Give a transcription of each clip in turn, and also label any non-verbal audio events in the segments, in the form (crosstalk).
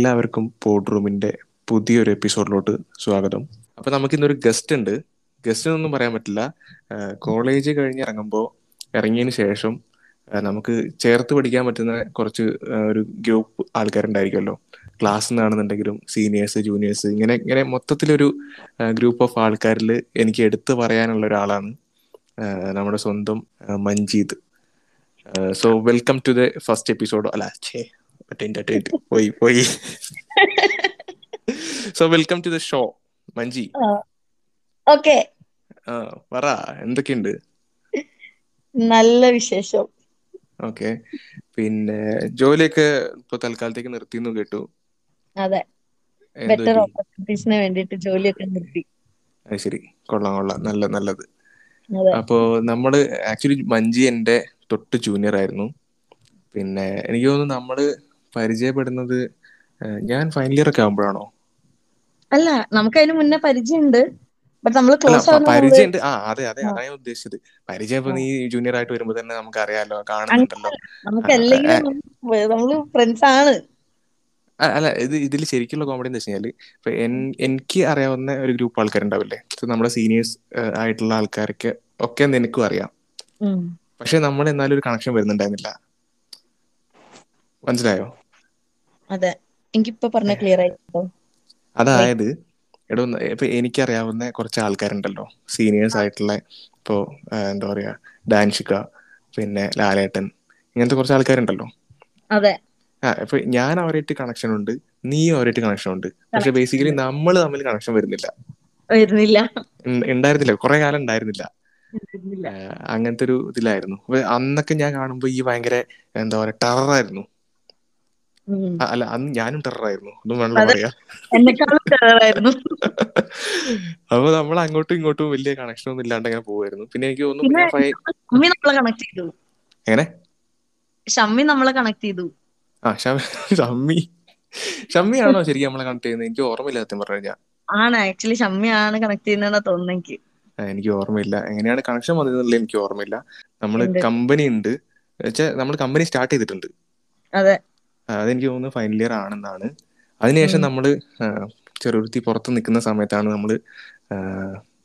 എല്ലാവർക്കും പോഡ് റൂമിന്റെ പുതിയൊരു എപ്പിസോഡിലോട്ട് സ്വാഗതം. അപ്പൊ നമുക്ക് ഇന്നൊരു ഗസ്റ്റ് ഉണ്ട്. ഗസ്റ്റ് ഒന്നും പറയാൻ പറ്റില്ല. കോളേജ് കഴിഞ്ഞ് ഇറങ്ങുമ്പോൾ ഇറങ്ങിയതിന് ശേഷം നമുക്ക് ചേർത്ത് പഠിക്കാൻ പറ്റുന്ന കുറച്ച് ഒരു ഗ്രൂപ്പ് ആൾക്കാരുണ്ടായിരിക്കുമല്ലോ. ക്ലാസ്സിൽ നിന്നാണെന്നുണ്ടെങ്കിലും സീനിയേഴ്സ് ജൂനിയേഴ്സ് ഇങ്ങനെ ഇങ്ങനെ മൊത്തത്തിലൊരു ഗ്രൂപ്പ് ഓഫ് ആൾക്കാരിൽ എനിക്ക് എടുത്തു പറയാനുള്ള ഒരാളാണ്. നമ്മുടെ സ്വന്തം Manjeet so welcome to the first episode അല്ലേ മറ്റേ പോയി പോയി. So welcome to the show Manji. Okay പറ എന്തൊക്കെയുണ്ട്? നല്ല വിശേഷം. ഓക്കെ പിന്നെ ജോലിയൊക്കെ ഇപ്പൊ തൽക്കാലത്തേക്ക് നിർത്തിയെന്ന് കേട്ടു. അതെ. ബെറ്റർ? ഓപ്പർച്യൂണിറ്റീസിന് വേണ്ടിയിട്ട് ജോലിയൊക്കെ നിർത്തി. അത് ശരി. കൊള്ളാം കൊള്ളാം. നല്ല നല്ലത്. അപ്പോ നമ്മൾ ആക്ച്വലി മഞ്ജി എന്റെ തൊട്ട് ജൂനിയർ ആയിരുന്നു. പിന്നെ എനിക്ക് തോന്നുന്നു നമ്മൾ പരിചയപ്പെടുന്നത് ഞാൻ ഫൈനൽ ഇയർ ഒക്കെ ആകുമ്പോഴാണോ അല്ല നമുക്ക് അതിന് മുന്നേ പരിചയമുണ്ട്. ആ അതെ അതെ. അതാണ് ഞാൻ ഉദ്ദേശിച്ചത്. പരിചയം ഇപ്പൊ. നീ ജൂനിയർ ആയിട്ട് വരുമ്പോ തന്നെ നമുക്ക് അറിയാലോ കാണുന്നുണ്ടല്ലോ നമ്മൾ ഫ്രണ്ട്സ് ആണ്. അല്ല ഇത് ഇതിൽ ശരിക്കുള്ള കോമഡി എന്ന് വെച്ച് കഴിഞ്ഞാൽ ഇപ്പൊ എനിക്ക് അറിയാവുന്ന ഒരു ഗ്രൂപ്പ് ആൾക്കാരുണ്ടാവില്ലേ? നമ്മുടെ സീനിയേഴ്സ് ആയിട്ടുള്ള ആൾക്കാർക്ക് ഒക്കെ നിനക്കും അറിയാം. പക്ഷെ നമ്മൾ എന്നാലും ഒരു കണക്ഷൻ വരുന്നുണ്ടായിരുന്നില്ല. മനസ്സിലായോ? അതെ. എനിക്കിപ്പോ പറഞ്ഞ ക്ലിയർ ആയിട്ടോ? അതായത് എടോ ഇപ്പൊ എനിക്കറിയാവുന്ന കുറച്ച് ആൾക്കാരുണ്ടല്ലോ സീനിയേഴ്സ് ആയിട്ടുള്ള ഇപ്പോ എന്താ പറയാ ഡാൻഷിക പിന്നെ ലാലേട്ടൻ ഇങ്ങനത്തെ കുറച്ച് ആൾക്കാരുണ്ടല്ലോ അതെ. ആ ഇപ്പൊ ഞാൻ അവരായിട്ട് കണക്ഷൻ ഉണ്ട് നീ അവരായിട്ട് കണക്ഷൻ ഉണ്ട്. പക്ഷെ ബേസിക്കലി. നമ്മൾ തമ്മിൽ കണക്ഷൻ വരുന്നില്ല. വരുന്നില്ല. ഉണ്ടായിരുന്നില്ല. കുറെ കാലം ഉണ്ടായിരുന്നില്ല. അങ്ങനത്തെ ഒരു ഇതിലായിരുന്നു. അന്നൊക്കെ ഞാൻ കാണുമ്പോ ഈ ഭയങ്കര എന്താ പറയാ ടെററായിരുന്നു. അല്ല അന്ന് ഞാനും ടെററായിരുന്നു. ഒന്നും വേണല്ലോ അതെ. പറയാ. (laughs) അപ്പൊ നമ്മൾ അങ്ങോട്ടും ഇങ്ങോട്ടും വലിയ കണക്ഷൻ ഒന്നും ഇല്ലാണ്ട് അങ്ങനെ പോവായിരുന്നു. പിന്നെ എനിക്ക് തോന്നുന്നു നമ്മളെ എങ്ങനെ? ഷമ്മി നമ്മളെ കണക്ട് ചെയ്തു. ആ ഷമ്മി ഷമ്മി. ആണോ ശരിക്കും നമ്മളെ കണക്ട് ചെയ്യുന്നത്? എനിക്ക് ഓർമ്മയില്ല സത്യം പറഞ്ഞു കഴിഞ്ഞാൽ ആണ് ആക്ച്വലി ഷമ്മിയാണ് കണക്ട് ചെയ്യുന്നതെന്നാ തോന്നുന്നു എനിക്ക്. എനിക്ക് ഓർമ്മയില്ല. എങ്ങനെയാണ് കണക്ഷൻ വന്നതെന്നുള്ള എനിക്ക് ഓർമ്മയില്ല. നമ്മൾ കമ്പനി ഉണ്ട്. വെച്ചാൽ നമ്മൾ കമ്പനി സ്റ്റാർട്ട് ചെയ്തിട്ടുണ്ട്. അതെ. അതെനിക്ക് തോന്നുന്നു ഫൈനൽ ഇയർ ആണെന്നാണ്. അതിനുശേഷം. നമ്മൾ ചെറുത്തി പുറത്ത് നിൽക്കുന്ന സമയത്താണ് നമ്മൾ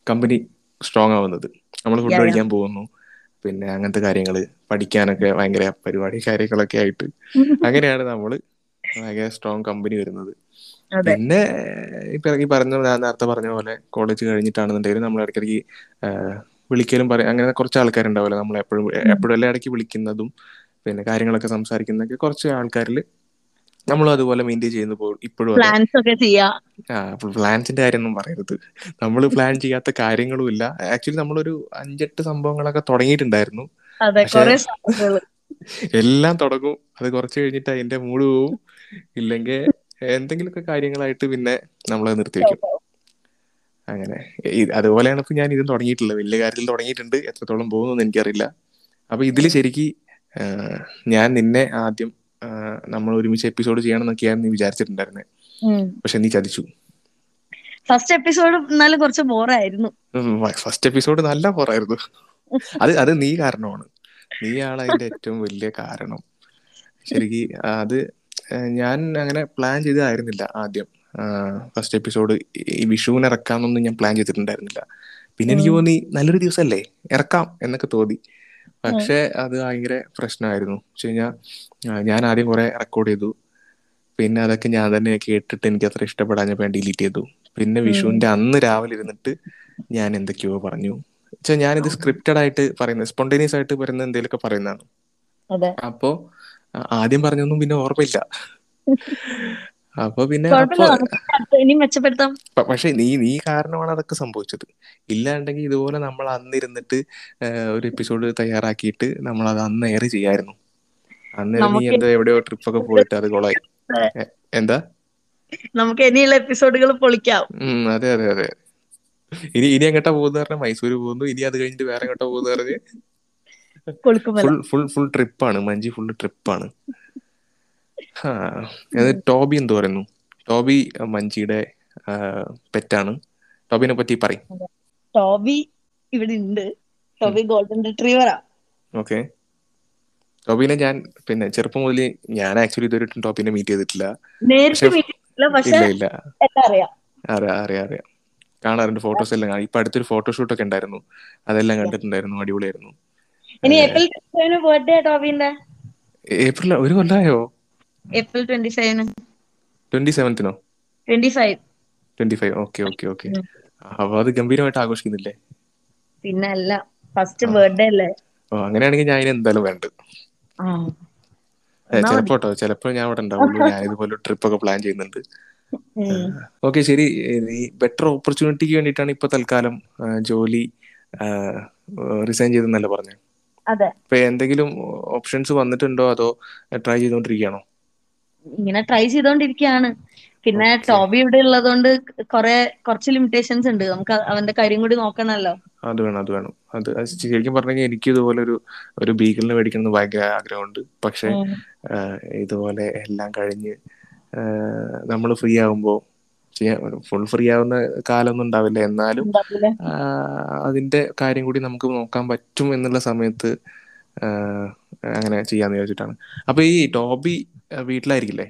കമ്പനി സ്ട്രോങ് ആവുന്നത്. നമ്മൾ ഫുഡ്. കഴിക്കാൻ പോകുന്നു. പിന്നെ അങ്ങനത്തെ കാര്യങ്ങൾ പഠിക്കാനൊക്കെ ഭയങ്കര പരിപാടി കാര്യങ്ങളൊക്കെ ആയിട്ട്. അങ്ങനെയാണ് നമ്മൾ ഭയങ്കര സ്ട്രോങ് കമ്പനി വരുന്നത്. പിന്നെ ഇപ്പൊ ഈ പറഞ്ഞ ഞാൻ നേരത്തെ പറഞ്ഞ പോലെ കോളേജ് കഴിഞ്ഞിട്ടാണെന്നുണ്ടെങ്കിൽ നമ്മൾ ഇടയ്ക്കിടയ്ക്ക് വിളിക്കലും പറയും അങ്ങനെ കുറച്ച് ആൾക്കാരുണ്ടാവില്ല നമ്മൾ എപ്പോഴും എപ്പോഴും എല്ലാ ഇടയ്ക്ക് വിളിക്കുന്നതും പിന്നെ കാര്യങ്ങളൊക്കെ സംസാരിക്കുന്നൊക്കെ കുറച്ച് ആൾക്കാരിൽ നമ്മളും അതുപോലെ മെയിന്റെയിൻ ചെയ്യുന്നു ഇപ്പോഴും പ്ലാൻസിന്റെ കാര്യമൊന്നും പറയരുത്. നമ്മൾ പ്ലാൻ ചെയ്യാത്ത കാര്യങ്ങളും ഇല്ല. ആക്ച്വലി നമ്മളൊരു അഞ്ചെട്ട് സംഭവങ്ങളൊക്കെ തുടങ്ങിയിട്ടുണ്ടായിരുന്നു. എല്ലാം തുടങ്ങും. അത് കുറച്ച് കഴിഞ്ഞിട്ട് അതിന്റെ മൂഡ് പോവും. ഇല്ലെങ്കിൽ എന്തെങ്കിലുമൊക്കെ കാര്യങ്ങളായിട്ട് പിന്നെ നമ്മൾ നിർത്തി വെക്കും. അങ്ങനെ. അതുപോലെയാണ് ഇപ്പൊ ഞാൻ ഇതും തുടങ്ങിയിട്ടുള്ളത്. വലിയ കാര്യത്തിൽ തുടങ്ങിയിട്ടുണ്ട്. എത്രത്തോളം പോകുന്നു എനിക്കറിയില്ല. അപ്പൊ ഇതിൽ ശരിക്ക് ഞാൻ നിന്നെ ആദ്യം നമ്മൾ ഒരുമിച്ച് എപ്പിസോഡ് ചെയ്യണം എന്നൊക്കെയാണ് നീ വിചാരിച്ചിട്ടുണ്ടായിരുന്നത് പക്ഷെ നീ ചതിച്ചു. ഫസ്റ്റ് എപ്പിസോഡ് എന്നാലും കുറച്ച് ബോറായിരുന്നു. ഫസ്റ്റ് എപ്പിസോഡ് നല്ല ബോറായിരുന്നു. അത് അത് നീ കാരണമാണ്. നീയാണ് അതിന്റെ ഏറ്റവും വലിയ കാരണം. ശരിക്ക് അത് ഞാൻ അങ്ങനെ പ്ലാൻ ചെയ്തതായിരുന്നില്ല ആദ്യം. ഫസ്റ്റ് എപ്പിസോഡ് ഈ വിഷുവിന് ഇറക്കാമെന്നൊന്നും ഞാൻ പ്ലാൻ ചെയ്തിട്ടുണ്ടായിരുന്നില്ല. പിന്നെ എനിക്ക്. തോന്നി നല്ലൊരു ദിവസമല്ലേ ഇറക്കാം എന്നൊക്കെ തോന്നി. പക്ഷെ അത് ഭയങ്കര പ്രശ്നമായിരുന്നു. വെച്ച് കഴിഞ്ഞാൽ ഞാൻ ആദ്യം കുറെ റെക്കോർഡ് ചെയ്തു. പിന്നെ അതൊക്കെ ഞാൻ തന്നെ കേട്ടിട്ട് എനിക്ക് അത്ര ഇഷ്ടപ്പെടാൻ ഞാൻ ഡിലീറ്റ് ചെയ്തു. പിന്നെ വിഷുവിന്റെ അന്ന് രാവിലെ ഇരുന്നിട്ട് ഞാൻ എന്തൊക്കെയോ പറഞ്ഞു. വെച്ചാൽ ഞാനിത് സ്ക്രിപ്റ്റഡ് ആയിട്ട് പറയുന്നത് സ്പോണ്ടേനിയസ് ആയിട്ട് പറയുന്ന എന്തെങ്കിലുമൊക്കെ പറയുന്നതാണ്. അതെ. അപ്പോ ആദ്യം പറഞ്ഞൊന്നും പിന്നെ ഓർമ്മയില്ല. അപ്പൊ പിന്നെ ഇനി മെച്ചപ്പെടുത്താം. പക്ഷെ നീ നീ കാരണമാണ് അതൊക്കെ സംഭവിച്ചത്. ഇല്ലാണ്ടെങ്കിൽ ഇതുപോലെ നമ്മൾ അന്നിരുന്നിട്ട് ഒരു എപ്പിസോഡ് തയ്യാറാക്കിയിട്ട് നമ്മൾ അത് അന്ന് എയർ ചെയ്യായിരുന്നു. അന്ന് നീ എന്താ എവിടെയോ ട്രിപ്പ് ഒക്കെ പോയിട്ട് അത് കൊളായി. എന്താ? നമുക്ക് ഇനിയുള്ള എപ്പിസോഡുകൾ പൊളിക്കാം. അതെ അതെ അതെ. ഇനി ഇനി എങ്ങോട്ടാ പോകുന്ന പറഞ്ഞാൽ മൈസൂര് പോകുന്നു. ഇനി അത് കഴിഞ്ഞിട്ട് വേറെ എങ്ങോട്ടാ പോകുന്ന പറഞ്ഞ് ഫുൾ ഫുൾ ഫുൾ ട്രിപ്പാണ് മഞ്ജി ഫുൾ ട്രിപ്പാണ് ടോബി എന്ത് പറയുന്നു. ടോബി മഞ്ചിയുടെ മഞ്ജിയുടെ പെറ്റാണ്. ടോബിനെ പറ്റി പറയും. ടോബി ഇവിടെ ഉണ്ട്. ടോബി ഗോൾഡൻ റിട്രീവറാ. ഓക്കെ. ടോബിനെ ഞാൻ പിന്നെ ചെറുപ്പം മുതൽ ഞാൻ ആക്ച്വലി ഇതുവരെ ടോബിനെ മീറ്റ് ചെയ്തിട്ടില്ല. അറിയാം. അറിയാം അറിയാം കാണാറുണ്ട് ഫോട്ടോസ് എല്ലാം കാണാം. ഇപ്പൊ അടുത്തൊരു ഫോട്ടോഷൂട്ട് ഒക്കെ ഉണ്ടായിരുന്നു. അതെല്ലാം കണ്ടിട്ടുണ്ടായിരുന്നു. അടിപൊളിയായിരുന്നു. ഏപ്രിൽ ഒരു കൊല്ലായോ? ഏപ്രിൽ ട്വന്റി ഫൈവിന് twenty സെവൻത്തിനോ twenty five twenty five okay okay okay അപ്പൊ അത് ഗംഭീരമായിട്ട് ആഘോഷിക്കുന്നില്ലേ? പിന്നെ അല്ല ഫസ്റ്റ് ബർത്ത്ഡേ അല്ലേ? ഓ അങ്ങനെയാണെങ്കിൽ ഞാൻ എന്തായാലും വേണ്ട ചിലപ്പോ കേട്ടോ ഞാൻ അവിടെ ഉണ്ടാവുള്ളൂ. (laughs) ഞാൻ ഇതുപോലെ ട്രിപ്പ് ഒക്കെ പ്ലാൻ ചെയ്യുന്നുണ്ട്. ഓക്കെ ശരി. ബെറ്റർ ഓപ്പർച്യൂണിറ്റിക്ക് വേണ്ടിയിട്ടാണ് ഇപ്പൊ തൽക്കാലം ജോലി റിസൈൻ ചെയ്തെന്നല്ല പറഞ്ഞു? അതെ. ഇപ്പൊ എന്തെങ്കിലും ഓപ്ഷൻസ് വന്നിട്ടുണ്ടോ? അതോ ട്രൈ ഇങ്ങനെ ട്രൈ ചെയ്തോണ്ടിരിക്കുകയാണ് പിന്നെ ടോബി ഇവിടെ ഉള്ളതുകൊണ്ട് കുറെ കുറച്ച് ലിമിറ്റേഷൻസ് ഉണ്ട്. നമുക്ക് അവന്റെ കാര്യം കൂടി നോക്കണല്ലോ. അത് വേണം അത് വേണം. അത് ശരിക്കും പറഞ്ഞു എനിക്ക് ഇതുപോലെ ഒരു ഒരു ബീഗിളിനെ മേടിക്കണം ഭയങ്കര ആഗ്രഹമുണ്ട്. പക്ഷെ ഇതുപോലെ എല്ലാം കഴിഞ്ഞ് നമ്മൾ ഫ്രീ ആകുമ്പോൾ ഫുൾ ഫ്രീ ആവുന്ന കാലമൊന്നും ഉണ്ടാവില്ല. എന്നാലും അതിന്റെ കാര്യം കൂടി നമുക്ക് നോക്കാൻ പറ്റും എന്നുള്ള സമയത്ത് അങ്ങനെ ചെയ്യാന്ന് വിചാരിച്ചിട്ടാണ്. അപ്പൊ ഈ ടോബി വീട്ടിലായിരിക്കില്ലേ?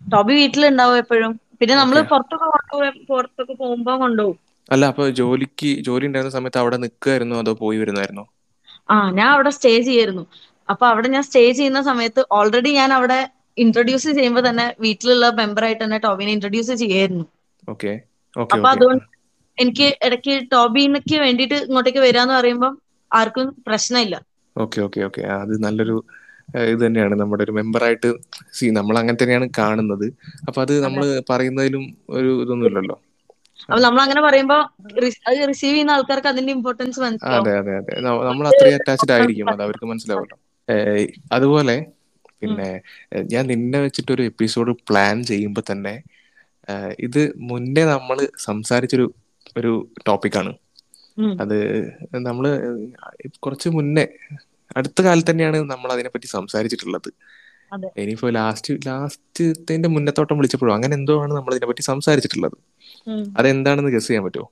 ടോബി വീട്ടിലുണ്ടാവും എപ്പോഴും. പിന്നെ നമ്മൾ പുറത്തൊക്കെ പുറത്തൊക്കെ പോകുമ്പോ കൊണ്ടുപോകും. അല്ല അപ്പൊ ജോലിക്ക് ജോലി ഉണ്ടായിരുന്ന സമയത്ത് അവിടെ നിൽക്കുമായിരുന്നോ അതോ പോയി വരുന്നായിരുന്നോ ആ ഞാൻ അവിടെ സ്റ്റേ ചെയ്യായിരുന്നു. അപ്പൊ അവിടെ ഞാൻ സ്റ്റേ ചെയ്യുന്ന സമയത്ത് ഓൾറെഡി ഞാൻ അവിടെ ഇൻട്രൊഡ്യൂസ് ചെയ്യുമ്പോൾ തന്നെ വീട്ടിലുള്ള മെമ്പർ ആയിട്ട് തന്നെ ടോബിനെ ഇൻട്രൊഡ്യൂസ് ചെയ്യായിരുന്നു. അപ്പൊ അതുകൊണ്ട് എനിക്ക് ഇടയ്ക്ക് ടോബിനക്ക് വേണ്ടിയിട്ട് ഇങ്ങോട്ടേക്ക് വരാന്ന് പറയുമ്പോൾ ആർക്കും പ്രശ്നമില്ല. Okay okay okay. അത് നല്ലൊരു ഇത് തന്നെയാണ്. നമ്മുടെ ഒരു മെമ്പറായിട്ട് സി നമ്മൾ അങ്ങനെ തന്നെയാണ് കാണുന്നത്. അപ്പൊ അത് നമ്മൾ പറയുന്നതിലും ഒരു ഇതൊന്നുമില്ലല്ലോ അപ്പൊ നമ്മൾ അങ്ങനെ പറയുമ്പോ അത് റിസീവ് ചെയ്യുന്ന ആൾക്കാർക്ക് അതിന്റെ ഇമ്പോർട്ടൻസ് മനസ്സിലാവും. അതെ അതെ അതെ. നമ്മൾ അത്രയും അറ്റാച്ച്ഡ് ആയിരിക്കും. അത് അവർക്ക് മനസ്സിലാവല്ലോ അതുപോലെ പിന്നെ ഞാൻ നിന്നെ വെച്ചിട്ട് ഒരു എപ്പിസോഡ് പ്ലാൻ ചെയ്യുമ്പോൾ തന്നെ ഇത് മുന്നേ നമ്മൾ സംസാരിച്ചൊരു ഒരു ടോപ്പിക്കാണ് അത് നമ്മൾ കുറച്ച് മുന്നേ അടുത്ത കാലത്ത് തന്നെയാണ് നമ്മൾ അതിനെപ്പറ്റി സംസാരിച്ചിട്ടുള്ളത്. ഇനിയിപ്പോ ലാസ്റ്റ് ലാസ്റ്റത്തിന്റെ മുന്നത്തോട്ടം വിളിച്ചപ്പോഴും അങ്ങനെ എന്തോ ആണ് നമ്മൾ ഇതിനെപ്പറ്റി സംസാരിച്ചിട്ടുള്ളത്. അതെന്താണെന്ന് ഗസ് ചെയ്യാൻ പറ്റുമോ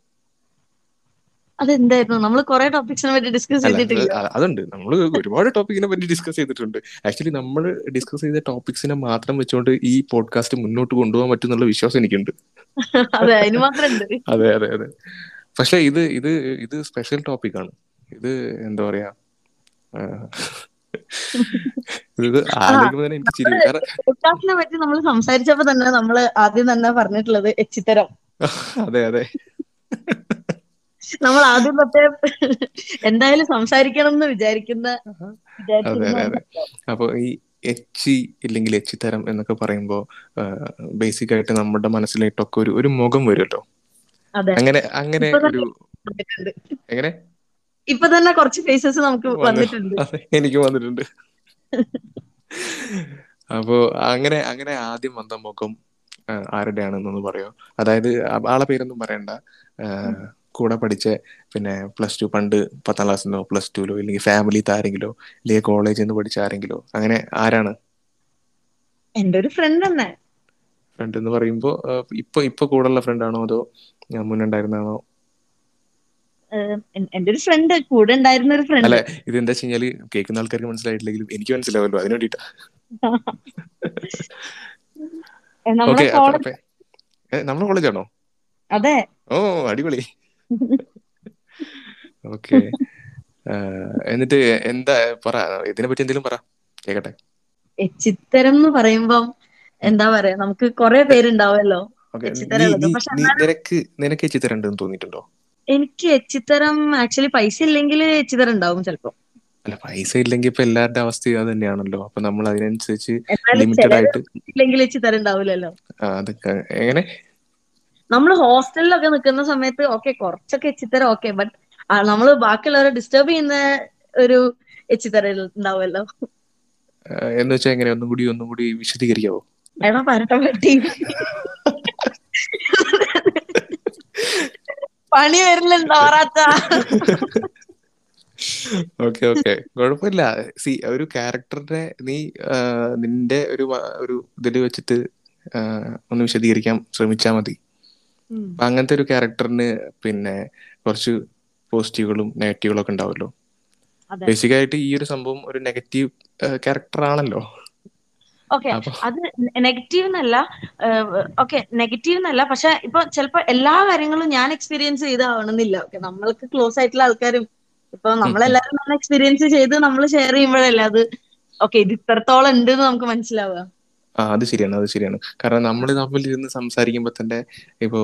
അതെന്തായിരുന്നു? നമ്മൾ കുറെ ടോപ്പിക്സിനെ പറ്റി ഡിസ്കസ് ചെയ്തിട്ടില്ല. അതുണ്ട്. നമ്മൾ ഒരുപാട് ടോപ്പിക്കിനെ പറ്റി ഡിസ്കസ് ചെയ്തിട്ടുണ്ട്. ആക്ച്വലി നമ്മൾ ഡിസ്കസ് ചെയ്ത ടോപ്പിക്സിനെ മാത്രം വെച്ചുകൊണ്ട് ഈ പോഡ്കാസ്റ്റ് മുന്നോട്ട് കൊണ്ടുപോകാൻ പറ്റും എന്നുള്ള വിശ്വാസം എനിക്കുണ്ട്. (laughs) (laughs) അതെ അതെ അതെ. പക്ഷെ ഇത് ഇത് ഇത് സ്പെഷ്യൽ ടോപ്പിക്കാണ് ഇത് എന്താ പറയാ. പോഡ്കാസ്റ്റിനെ പറ്റി നമ്മൾ സംസാരിച്ചപ്പോ തന്നെ നമ്മൾ ആദ്യം തന്നെ പറഞ്ഞിട്ടുള്ളത് എച്ചിത്തരം. അതെ അതെ. നമ്മൾ ആദ്യം തൊട്ടേ എന്തായാലും സംസാരിക്കണം എന്ന് വിചാരിക്കുന്ന അതെ അതെ അപ്പൊ ഈ എച്ചി ഇല്ലെങ്കിൽ എച്ചിത്തരം എന്നൊക്കെ പറയുമ്പോൾ ബേസിക് ആയിട്ട് നമ്മുടെ മനസ്സിലായിട്ടൊക്കെ ഒരു ഒരു മുഖം വരുമല്ലോ അങ്ങനെ അങ്ങനെ ഒരു എങ്ങനെ? ഇപ്പൊ തന്നെ കുറച്ച് ഫേസസ് നമുക്ക് വന്നിട്ടുണ്ട്. എനിക്ക് വന്നിട്ടുണ്ട്. അപ്പോ അങ്ങനെ അങ്ങനെ ആദ്യം വന്ന മുഖം ആരുടെയാണെന്നൊന്ന് പറയോ? അതായത് ആളെ പേരൊന്നും പറയണ്ട. കൂടെ പഠിച്ച പിന്നെ പ്ലസ് ടു പണ്ട് പത്താം ക്ലാസ്സിലോ പ്ലസ് ടുലോ ഇല്ലെങ്കിൽ ഫാമിലി ആരെങ്കിലോ ഇല്ലെങ്കിൽ കോളേജിൽ നിന്ന് പഠിച്ച ആരെങ്കിലോ അങ്ങനെ ആരാണ്? എന്റെ ഒരു ഫ്രണ്ട് തന്നെ. ഫ്രണ്ട് എന്ന് പറയുമ്പോൾ ഇപ്പൊ ഇപ്പൊ കൂടെയുള്ള ഫ്രണ്ടാണോ അതോ ഞാൻ മുന്നുണ്ടായിരുന്നാണോ എന്റെ ഒരു ഫ്രണ്ട് കൂടെ ഉണ്ടായിരുന്ന ഒരു ഫ്രണ്ട് അല്ലെ ഇത് എന്താ വെച്ച് കഴിഞ്ഞാൽ കേൾക്കുന്ന ആൾക്കാർക്ക് മനസ്സിലായിട്ടില്ലെങ്കിലും എനിക്ക് മനസ്സിലാവല്ലോ അതിന് വേണ്ടിട്ടാ നമ്മുടെ കോളേജാണോ അതെ. ഓ അടിപൊളി. ഓക്കെ. എന്നിട്ട് എന്താ പറ ഇതിനെ പറ്റി എന്തെങ്കിലും പറ കേക്കട്ടെ. ചിത്തരം എന്ന് പറയുമ്പം എന്താ പറയാ നമുക്ക് കുറെ പേരുണ്ടാവുമല്ലോ. തോന്നിട്ടുണ്ടോ നിനക്ക് തോന്നിയിട്ടുണ്ടോ? എനിക്ക് എച്ചിത്തരം ആക്ച്വലി പൈസ ഇല്ലെങ്കിൽ എച്ചിത്തരം ഉണ്ടാവും ചിലപ്പോ. അല്ല പൈസ ഇല്ലെങ്കിൽ ഇപ്പൊ എല്ലാവരുടെ അവസ്ഥ അത് തന്നെയാണല്ലോ അപ്പൊ നമ്മൾ അതിനനുസരിച്ച് ലിമിറ്റഡ് ആയിട്ട് ഇല്ലെങ്കിൽ എച്ചിത്തരം ഉണ്ടാവില്ലല്ലോ. അതൊക്കെ എങ്ങനെ? നമ്മൾ ഹോസ്റ്റലിലൊക്കെ നിൽക്കുന്ന സമയത്ത് ഓക്കെ കുറച്ചൊക്കെ എച്ചിത്തരം ഓക്കെ ബട്ട് നമ്മൾ ബാക്കിയുള്ളവരെ ഡിസ്റ്റർബ് ചെയ്യുന്ന ഒരു എച്ചിത്തരം ഉണ്ടാവുമല്ലോ. എന്ന് വെച്ചാൽ എങ്ങനെ? ഒന്നും കൂടി ഒന്നും കൂടി വിശദീകരിക്കാവോ? എടാ പരട്ട പറ്റി പണി വരില്ലല്ലോ ഓറാത്ത ഓക്കെ ഓക്കെ. കുഴപ്പമില്ല. സി ഒരു ക്യാരക്ടറിന്റെ നീ നിന്റെ ഒരു ഒരു ഇതിൽ വെച്ചിട്ട് ഒന്ന് വിശദീകരിക്കാൻ ശ്രമിച്ചാ മതി. അങ്ങനത്തെ ഒരു ക്യാരക്ടറിന് പിന്നെ കുറച്ച് പോസിറ്റീവുകളും നെഗറ്റീവുകളും ഒക്കെ ഉണ്ടാവുമല്ലോ ബേസിക്കായിട്ട് ഈ ഒരു സംഭവം ഒരു നെഗറ്റീവ് ക്യാരക്ടർ ആണല്ലോ ഓക്കെ അത് നെഗറ്റീവ് എന്നല്ല ഓക്കെ നെഗറ്റീവ് എന്നല്ല പക്ഷെ ഇപ്പൊ ചിലപ്പോ എല്ലാ കാര്യങ്ങളും ഞാൻ എക്സ്പീരിയൻസ് ചെയ്താവണമെന്നില്ല. ഓക്കെ നമ്മൾക്ക് ക്ലോസ് ആയിട്ടുള്ള ആൾക്കാരും ഇപ്പൊ. നമ്മളെല്ലാരും നല്ല എക്സ്പീരിയൻസ് ചെയ്ത് നമ്മൾ ഷെയർ ചെയ്യുമ്പോഴല്ലേ അത് ഓക്കെ ഇത് ഇത്രത്തോളം ഉണ്ട് എന്ന് നമുക്ക് മനസ്സിലാവുക. ആ അത് ശരിയാണ് അത് ശരിയാണ്. കാരണം നമ്മൾ തമ്മിൽ ഇരുന്ന് സംസാരിക്കുമ്പോ തന്നെ ഇപ്പോ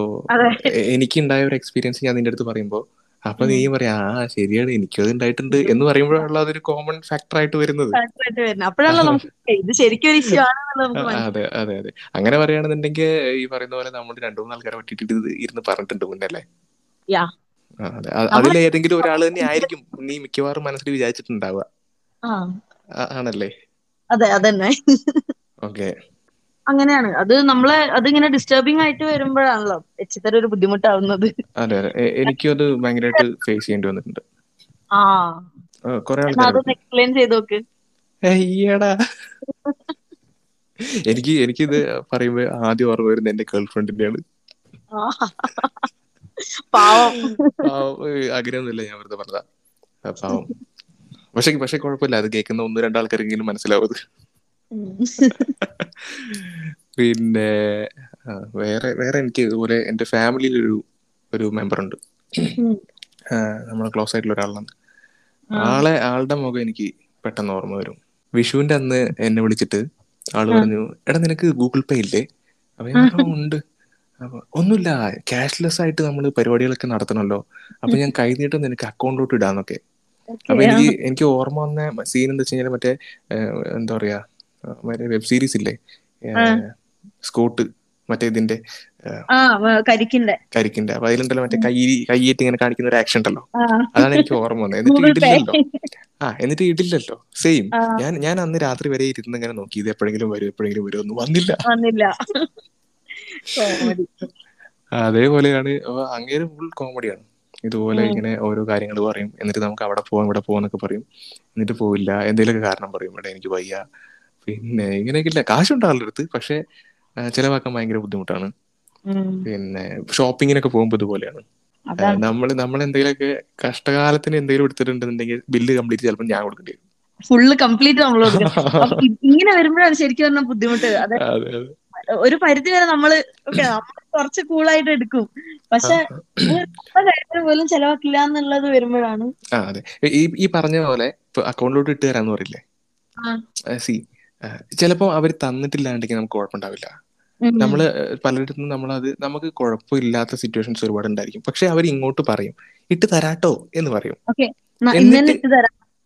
എനിക്ക് ഉണ്ടായ ഒരു എക്സ്പീരിയൻസ് ഞാൻ നിന്റെ അടുത്ത് പറയുമ്പോ അപ്പൊ നീ. പറയാ ആ ശരിയാണ്. എനിക്കും അത് ഉണ്ടായിട്ടുണ്ട്. എന്ന് പറയുമ്പോഴുള്ള അതൊരു കോമൺ ഫാക്ടർ ആയിട്ട് വരുന്നത്. ഇത് ശരിക്കും അതെ അതെ അതെ. അങ്ങനെ പറയുകയാണെന്നുണ്ടെങ്കിൽ ഈ പറയുന്ന പോലെ നമ്മൾ രണ്ടു മൂന്ന് ആൾക്കാരെ പറ്റിയിട്ട് ഇരുന്ന് പറഞ്ഞിട്ടുണ്ട് മുന്നല്ലേ യാ. ഏതെങ്കിലും ഒരാൾ തന്നെ ആയിരിക്കും. നീ മിക്കവാറും മനസ്സിൽ വിചാരിച്ചിട്ടുണ്ടാവുക. ആണല്ലേ? അതെ അതന്നെ. ഓക്കെ. അങ്ങനെയാണ്. അത് നമ്മളെ അതിങ്ങനെ ഡിസ്റ്റർബിംഗ് ആയിട്ട് വരുമ്പോഴാണല്ലോ എച്ചിത്തര ഒരു ബുദ്ധിമുട്ടാവുന്നത്. അതെ അതെ. എനിക്കും അത് ഭയങ്കരമായിട്ട് ഫേസ് ചെയ്യേണ്ടി വന്നിട്ടുണ്ട്. ആ. കുറെ എക്സ്പ്ലെയിൻ ചെയ്ത് നോക്ക്. അയ്യടാ. എനിക്ക് എനിക്കിത് പറയുമ്പോ ആദ്യം ഓർമ്മ വരുന്നത് എന്റെ ഗേൾ ഫ്രണ്ടിന്റെയാണ്. പാവം. ആഗ്രഹമൊന്നുമില്ല ഞാൻ വെറുതെ പറഞ്ഞതാ. പാവം. പക്ഷെ പക്ഷെ കുഴപ്പമില്ല. അത് കേൾക്കുന്ന ഒന്ന് രണ്ടാൾക്കാരെങ്കിലും മനസ്സിലാവും അത്. ഉം. പിന്നെ വേറെ വേറെ എനിക്ക് ഇതുപോലെ എന്റെ ഫാമിലിയിൽ ഒരു ഒരു മെമ്പർ ഉണ്ട് നമ്മുടെ ക്ലോസ് ആയിട്ടുള്ള ഒരാളാണ്. ആളെ ആളുടെ മുഖം എനിക്ക് പെട്ടെന്ന് ഓർമ്മ വരും. വിഷുവിന്റെ അന്ന് എന്നെ വിളിച്ചിട്ട് ആൾ പറഞ്ഞു എടാ നിനക്ക് ഗൂഗിൾ പേ ഇല്ലേ? അപ്പൊ ഞാൻ പറഞ്ഞു "ആ, ഉണ്ട്. അപ്പൊ ഒന്നുമില്ല ക്യാഷ്ലെസ് ആയിട്ട് നമ്മൾ പരിപാടികളൊക്കെ നടത്തണല്ലോ അപ്പൊ ഞാൻ കൈ നീട്ടം നിനക്ക് അക്കൗണ്ടിലോട്ട് ഇടാന്നൊക്കെ അപ്പൊ എനിക്ക് എനിക്ക് ഓർമ്മ വന്ന സീൻ എന്താ വെച്ച് കഴിഞ്ഞാൽ മറ്റേ എന്താ പറയാ മറ്റേ വെബ് സീരീസ് ഇല്ലേ. സ്കൂട്ട് മറ്റേ ഇതിന്റെ കരിക്കിന്റെ. കരിക്കിന്റെ. അപ്പൊ അതിലുണ്ടല്ലോ മറ്റേ കൈ കൈയിട്ട് ഇങ്ങനെ കാണിക്കുന്ന ഒരു ആക്ഷൻ ഉണ്ടല്ലോ. അതാണ് എനിക്ക് ഓർമ്മ വന്നത്. എന്നിട്ട് ഇടില്ലല്ലോ ആ എന്നിട്ട് ഇടില്ലല്ലോ സെയിം ഞാൻ ഞാൻ അന്ന് രാത്രി വരെ ഇരുന്ന് ഇങ്ങനെ നോക്കി. ഇത് എപ്പോഴെങ്കിലും വരും എപ്പോഴെങ്കിലും വരും ഒന്നും വന്നില്ല. വന്നില്ല. അതേപോലെയാണ്. അങ്ങേര് ഫുൾ കോമഡിയാണ് ഇതുപോലെ ഇങ്ങനെ ഓരോ കാര്യങ്ങൾ പറയും. എന്നിട്ട് നമുക്ക് അവിടെ പോവാം ഇവിടെ പോവാന്നൊക്കെ പറയും. എന്നിട്ട് പോവില്ല. എന്തെങ്കിലുമൊക്കെ കാരണം പറയും. ഇവിടെ എനിക്ക് വയ്യ. പിന്നെ ഇങ്ങനെയൊക്കെ ഇല്ല കാശുണ്ട് ആളുടെ അടുത്ത്. പക്ഷെ ചിലവാക്കാൻ ഭയങ്കര ബുദ്ധിമുട്ടാണ്. പിന്നെ ഷോപ്പിങ്ങിനൊക്കെ പോകുമ്പോൾ ഇതുപോലെയാണ്. നമ്മൾ നമ്മൾ എന്തെങ്കിലുമൊക്കെ കഷ്ടകാലത്തിന് എന്തെങ്കിലും എടുത്തിട്ടുണ്ടെന്നുണ്ടെങ്കിൽ ബില്ല് കംപ്ലീറ്റ് ചിലപ്പോൾ ഞാൻ കൊടുക്കേണ്ടി വരും. ഫുള്ള് കംപ്ലീറ്റ് നമ്മൾ (laughs) ഇങ്ങനെ വരുമ്പോഴാണ് ശരിക്കും പറഞ്ഞ ബുദ്ധിമുട്ട്. അതെ. ഒരു പരിധി വരെ നമ്മൾ കുറച്ച് കൂളായിട്ട് എടുക്കും. പക്ഷെ കാര്യത്തിന് പോലും ചെലവാക്കില്ല എന്നുള്ളത് വരുമ്പോഴാണ്. ഈ ഈ പറഞ്ഞ പോലെ അക്കൗണ്ടിലോട്ട് ഇട്ട് തരാന്ന് പറയില്ലേ. സി ചിലപ്പോ അവർ തന്നിട്ടില്ലാണ്ടെങ്കിൽ നമുക്ക് കുഴപ്പമുണ്ടാവില്ല. നമ്മൾ പലയിടത്തും നമ്മളത് നമുക്ക് കുഴപ്പമില്ലാത്ത സിറ്റുവേഷൻസ് ഒരുപാട് ഉണ്ടായിരിക്കും. പക്ഷെ അവർ ഇങ്ങോട്ട് പറയും ഇട്ട് തരാട്ടോ എന്ന് പറയും.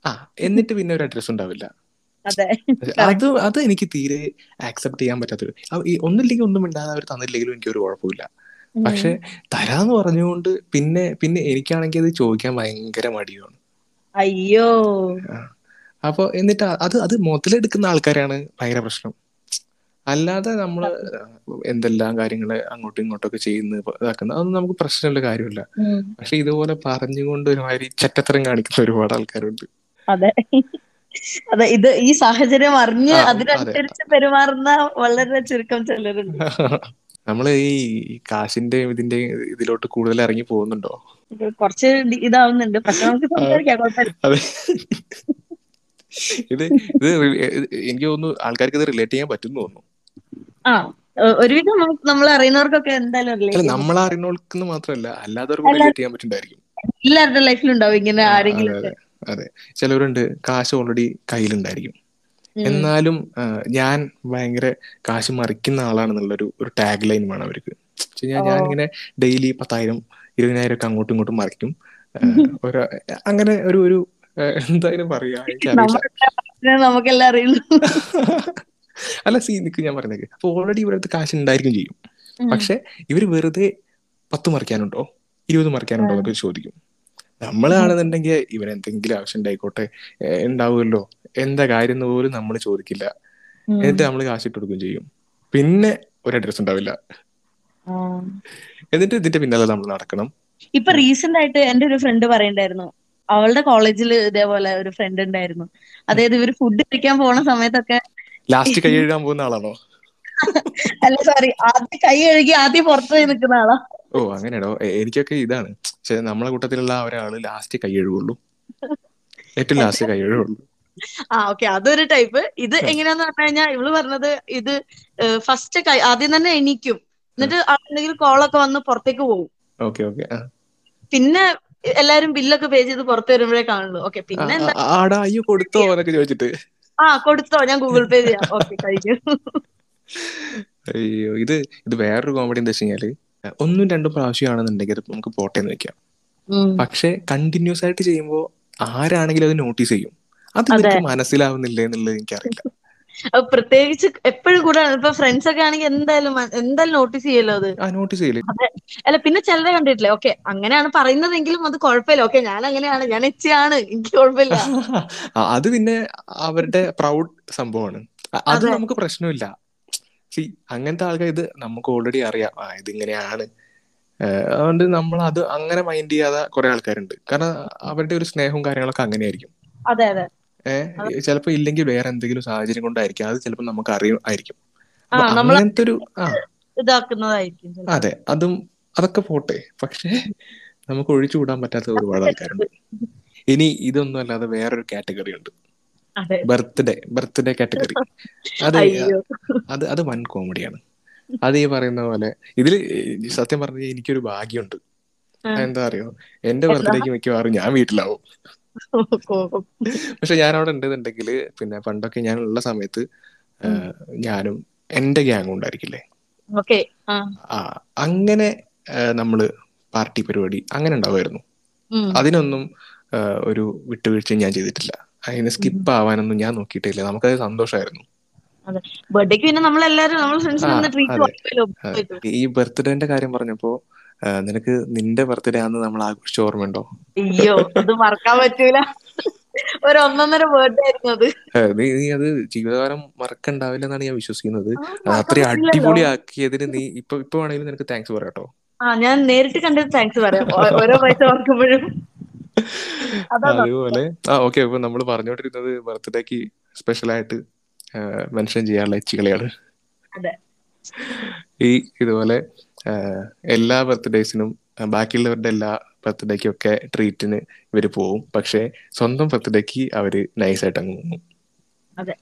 ആ എന്നിട്ട് പിന്നെ ഒരു അഡ്രസ് ഉണ്ടാവില്ല. അതെ. അത് എനിക്ക് തീരെ ആക്സെപ്റ്റ് ചെയ്യാൻ പറ്റാത്തൊരു ഒന്നില്ലെങ്കിൽ ഒന്നും ഇണ്ടാതെ അവർ തന്നില്ലെങ്കിലും എനിക്ക് ഒരു കുഴപ്പമില്ല. പക്ഷെ തരാന്ന് പറഞ്ഞുകൊണ്ട് പിന്നെ പിന്നെ എനിക്കാണെങ്കിൽ അത് ചോദിക്കാൻ ഭയങ്കര മടിയാണ്. അയ്യോ. അപ്പൊ എന്നിട്ട് അത് അത് മുതലെടുക്കുന്ന ആൾക്കാരാണ് ഭയങ്കര പ്രശ്നം. അല്ലാതെ നമ്മൾ എന്തെല്ലാം കാര്യങ്ങൾ അങ്ങോട്ടും ഇങ്ങോട്ടൊക്കെ ചെയ്യുന്ന ഇതാക്കുന്ന അതൊന്നും നമുക്ക് പ്രശ്നമുള്ള കാര്യമില്ല. പക്ഷെ ഇതുപോലെ പറഞ്ഞുകൊണ്ട് ഒരുമാതിരി ചെറ്റത്തരം കാണിക്കുന്ന ഒരുപാട് ആൾക്കാരുണ്ട്. അതെ. അതെ ഇത് ഈ സാഹചര്യം അറിഞ്ഞ്. അതിനനുസരിച്ച് പെരുമാറുന്ന വളരെ ചുരുക്കം ചിലരുണ്ട്. (laughs) നമ്മൾ ഈ കാശിന്റെ ഇതിന്റെ ഇതിലോട്ട് കൂടുതൽ ഇറങ്ങി പോകുന്നുണ്ടോ? കുറച്ച് ഇതാവുന്നുണ്ട്. പക്ഷെ നമുക്ക് സംസാരിക്കാം കുഴപ്പമില്ല. ഇത് ഇത് എനിക്ക് തോന്നുന്നു ആൾക്കാർക്ക് ഇത് റിലേറ്റ് ചെയ്യാൻ പറ്റും തോന്നുന്നു. ഒരുവിധം നമ്മൾ അറിയുന്നവർക്കൊക്കെ എന്തായാലും നമ്മൾ അറിയുന്നവർക്ക് മാത്രമല്ല അല്ലാത്തവർക്ക് റിലേറ്റ് ചെയ്യാൻ പറ്റുന്നുണ്ടായിരിക്കും എല്ലാവരുടെ ലൈഫിലുണ്ടാവും ഇങ്ങനെ ആരെങ്കിലും അതെ ചിലവരുണ്ട് കാശ് ഓൾറെഡി കയ്യിലുണ്ടായിരിക്കും. എന്നാലും ഞാൻ ഭയങ്കര കാശ് മറിക്കുന്ന ആളാണെന്നുള്ളൊരു ഒരു ടാഗ് ലൈൻ വേണം അവർക്ക്. ഞാൻ ഇങ്ങനെ ഡെയിലി പത്തായിരം ഇരുപതിനായിരം ഒക്കെ അങ്ങോട്ടും ഇങ്ങോട്ടും മറിക്കും. ഒരു അങ്ങനെ ഒരു ഒരു എന്തായാലും പറയാ നമുക്കെല്ലാം (laughs) അല്ല സീ നിക്ക് ഞാൻ പറഞ്ഞേക്ക്. അപ്പൊ ഓൾറെഡി ഇവരടുത്ത് കാശ് ഉണ്ടായിരിക്കും ചെയ്യും. പക്ഷെ ഇവർ വെറുതെ പത്ത് മറിക്കാനുണ്ടോ? ഇരുപത് മറിക്കാനുണ്ടോ എന്നൊക്കെ ചോദിക്കും. നമ്മളാണെന്നുണ്ടെങ്കിൽ ഇവൻ എന്തെങ്കിലും ആവശ്യം ഉണ്ടായിക്കോട്ടെ ഉണ്ടാവുമല്ലോ. എന്താ കാര്യം എന്ന് പോലും നമ്മൾ ചോദിക്കില്ല. എന്നിട്ട് നമ്മൾ കാശ് ഇട്ട് കൊടുക്കുകയും ചെയ്യും. പിന്നെ ഒരു അഡ്രസ് ഉണ്ടാവില്ല. എന്നിട്ട് ഇതിന്റെ പിന്നാലെ നമ്മൾ നടക്കണം. ഇപ്പൊ റീസെന്റ് ആയിട്ട് എന്റെ ഒരു ഫ്രണ്ട് പറയണ്ടായിരുന്നു അവളുടെ കോളേജിൽ ഇതേപോലെ ഒരു ഫ്രണ്ട് ഉണ്ടായിരുന്നു. അതായത് ഇവർ ഫുഡ് കഴിക്കാൻ പോണ സമയത്തൊക്കെ ലാസ്റ്റ് കൈ കഴുകാൻ പോകുന്ന ആളാണോ? അല്ല സോറി ആദ്യം കൈ കഴുകി ആദ്യം പുറത്തു പോയി നിൽക്കുന്ന ആളാ. ഓ അങ്ങനെയാണോ? എനിക്കൊക്കെ ഇതാണ്. പക്ഷെ നമ്മളെ കൂട്ടത്തിലുള്ള ഒരാൾ ഒരാൾ ലാസ്റ്റ് കൈ കഴുകുള്ളൂ. ഏറ്റവും ലാസ്റ്റ് കൈ കഴുകുള്ളൂ. ആ ഓക്കെ അതൊരു ടൈപ്പ് ഇത് എങ്ങനെയാന്ന് പറഞ്ഞു കഴിഞ്ഞാൽ ഇവൾ പറഞ്ഞത് ഇത് ഫസ്റ്റ് കൈ ആദ്യം തന്നെ എണീക്കും. എന്നിട്ട് എന്തെങ്കിലും കോളൊക്കെ വന്ന് പുറത്തേക്ക് പോകും. പിന്നെ എല്ലാരും ബില്ലൊക്കെ പേ ചെയ്ത് പുറത്തു വരുമ്പോഴേ കാണുള്ളൂ. ഓക്കെ പിന്നെ എന്താ? ആടാ അയ്യോ കൊടുത്തോ എന്നൊക്കെ ചോദിച്ചിട്ട്. ആ കൊടുത്തോ. ഞാൻ ഗൂഗിൾ പേ ചെയ്യാം. ഓക്കെ കഴിക്കും അയ്യോ ഇത് ഇത് വേറൊരു കോമഡി എന്താ വെച്ച് കഴിഞ്ഞാൽ ഒന്നും രണ്ടും പ്രാവശ്യമാണെന്നുണ്ടെങ്കിൽ ആണെന്നുണ്ടെങ്കിൽ നമുക്ക് പോട്ടെ എന്ന് വെക്കാം. പക്ഷെ കണ്ടിന്യൂസ് ആയിട്ട് ചെയ്യുമ്പോൾ ആരാണെങ്കിലും അത് നോട്ടീസ് ചെയ്യും. അത് മനസ്സിലാവുന്നില്ലേ എനിക്ക് മനസ്സിലാവുന്നില്ല എന്നുള്ളത് എനിക്കറിയില്ല. അത് പ്രത്യേകിച്ച് എപ്പോഴും കൂടെ ഇപ്പൊ ഫ്രണ്ട്സ് ഒക്കെ ആണെങ്കിൽ എന്തായാലും എന്തായാലും നോട്ടീസ് ചെയ്യല്ലോ അത്. നോട്ടീസ് ചെയ്യില്ലേ അല്ല പിന്നെ ചിലരെ കണ്ടിട്ടില്ലേ? ഓക്കെ അങ്ങനെയാണ് പറയുന്നതെങ്കിലും അത് കുഴപ്പമില്ല. ഓക്കെ ഞാൻ അങ്ങനെയാണ് ഞാൻ എച്ചിയാണ്. എനിക്ക് കുഴപ്പമില്ല. അത് പിന്നെ അവരുടെ പ്രൗഡ് സംഭവമാണ്. അത്. നമുക്ക് പ്രശ്നമില്ല. സി അങ്ങനത്തെ ആൾക്കാർ ഇത് നമുക്ക് ഓൾറെഡി അറിയാം. ആ ഇതിങ്ങനെയാണ്. അതുകൊണ്ട് നമ്മൾ അത് അങ്ങനെ മൈൻഡ് ചെയ്യാതെ കുറെ ആൾക്കാരുണ്ട്. കാരണം അവരുടെ ഒരു സ്നേഹവും കാര്യങ്ങളൊക്കെ അങ്ങനെയായിരിക്കും. അതെ അതെ. ഏഹ് ചിലപ്പോ ഇല്ലെങ്കിൽ വേറെ എന്തെങ്കിലും സാഹചര്യം കൊണ്ടായിരിക്കും. അത് ചിലപ്പോ നമുക്ക് അറിയും ആയിരിക്കും. നമ്മൾ അങ്ങനത്തെ ഒരു ആ. ഇതാക്കുന്നതായിരിക്കും അതെ അതും അതൊക്കെ പോട്ടെ. പക്ഷേ നമുക്ക് ഒഴിച്ചു കൂടാൻ പറ്റാത്ത ഒരുപാട് ആൾക്കാരുണ്ട്. ഇനി ഇതൊന്നും അല്ലാതെ വേറൊരു കാറ്റഗറി ഉണ്ട്. Birthday birthday category. അതെ അത് അത് വൻ കോമഡിയാണ്. അത് ഈ പറയുന്ന പോലെ ഇതിൽ സത്യം പറഞ്ഞ എനിക്കൊരു ഭാഗ്യമുണ്ട്. എന്താ അറിയോ? എന്റെ ബർത്ത്ഡേക്ക് മിക്കവാറും ഞാൻ വീട്ടിലാവും. പക്ഷെ ഞാൻ അവിടെ ഉണ്ടെന്നുണ്ടെങ്കിൽ പിന്നെ പണ്ടൊക്കെ ഞാൻ ഉള്ള സമയത്ത് ഞാനും എന്റെ ഗ്യാങ് ഉണ്ടായിരിക്കില്ലേ? ആ. അങ്ങനെ നമ്മൾ പാർട്ടി പരിപാടി അങ്ങനെ ഉണ്ടാവുമായിരുന്നു. അതിനൊന്നും ഒരു വിട്ടുവീഴ്ചയും ഞാൻ ചെയ്തിട്ടില്ല. അതിന് സ്കിപ്പ് ആവാനൊന്നും ഞാൻ നോക്കിയിട്ടില്ല. നമുക്കത് സന്തോഷമായിരുന്നു. ഈ ബർത്ത്ഡേന്റെ കാര്യം പറഞ്ഞപ്പോ നിനക്ക് നിന്റെ ബർത്ത്ഡേ ആണെന്ന് നമ്മൾ ആഘോഷിച്ച ഓർമ്മയുണ്ടോ? അയ്യോ അത് മറക്കാൻ പറ്റൂല. ഒരു ഒന്നൊന്നര ആയിരുന്നു അത്. നീ നീ അത് ജീവിതകാലം മറക്കണ്ടാവില്ല എന്നാണ് ഞാൻ വിശ്വസിക്കുന്നത്. അത്രയും അടിപൊളിയാക്കിയതിന് നീ ഇപ്പൊ ഇപ്പൊ വേണമെങ്കിലും നിനക്ക് താങ്ക്സ് പറയാട്ടോ ആ ഞാൻ നേരിട്ട് കണ്ടിട്ട് താങ്ക്സ് പറയാം. ഓരോ പൈസ ഓർക്കുമ്പോഴും അതാ അതുപോലെ. ആ ഓക്കെ അപ്പൊ നമ്മൾ പറഞ്ഞുകൊണ്ടിരുന്നത് ബർത്ത്ഡേക്ക് സ്പെഷ്യൽ ആയിട്ട് മെൻഷൻ ചെയ്യാനുള്ള ഇച്ചികളെയാണ്. ഈ ഇതുപോലെ എല്ലാ ബർത്ത്ഡേസിനും ബാക്കിയുള്ളവരുടെ എല്ലാ ബർത്ത്ഡേക്കും ഒക്കെ ട്രീറ്റിന് ഇവർ പോവും. പക്ഷെ സ്വന്തം ബർത്ത്ഡേക്ക് അവർ നൈസായിട്ട് അങ്ങ് മുങ്ങും. അത്.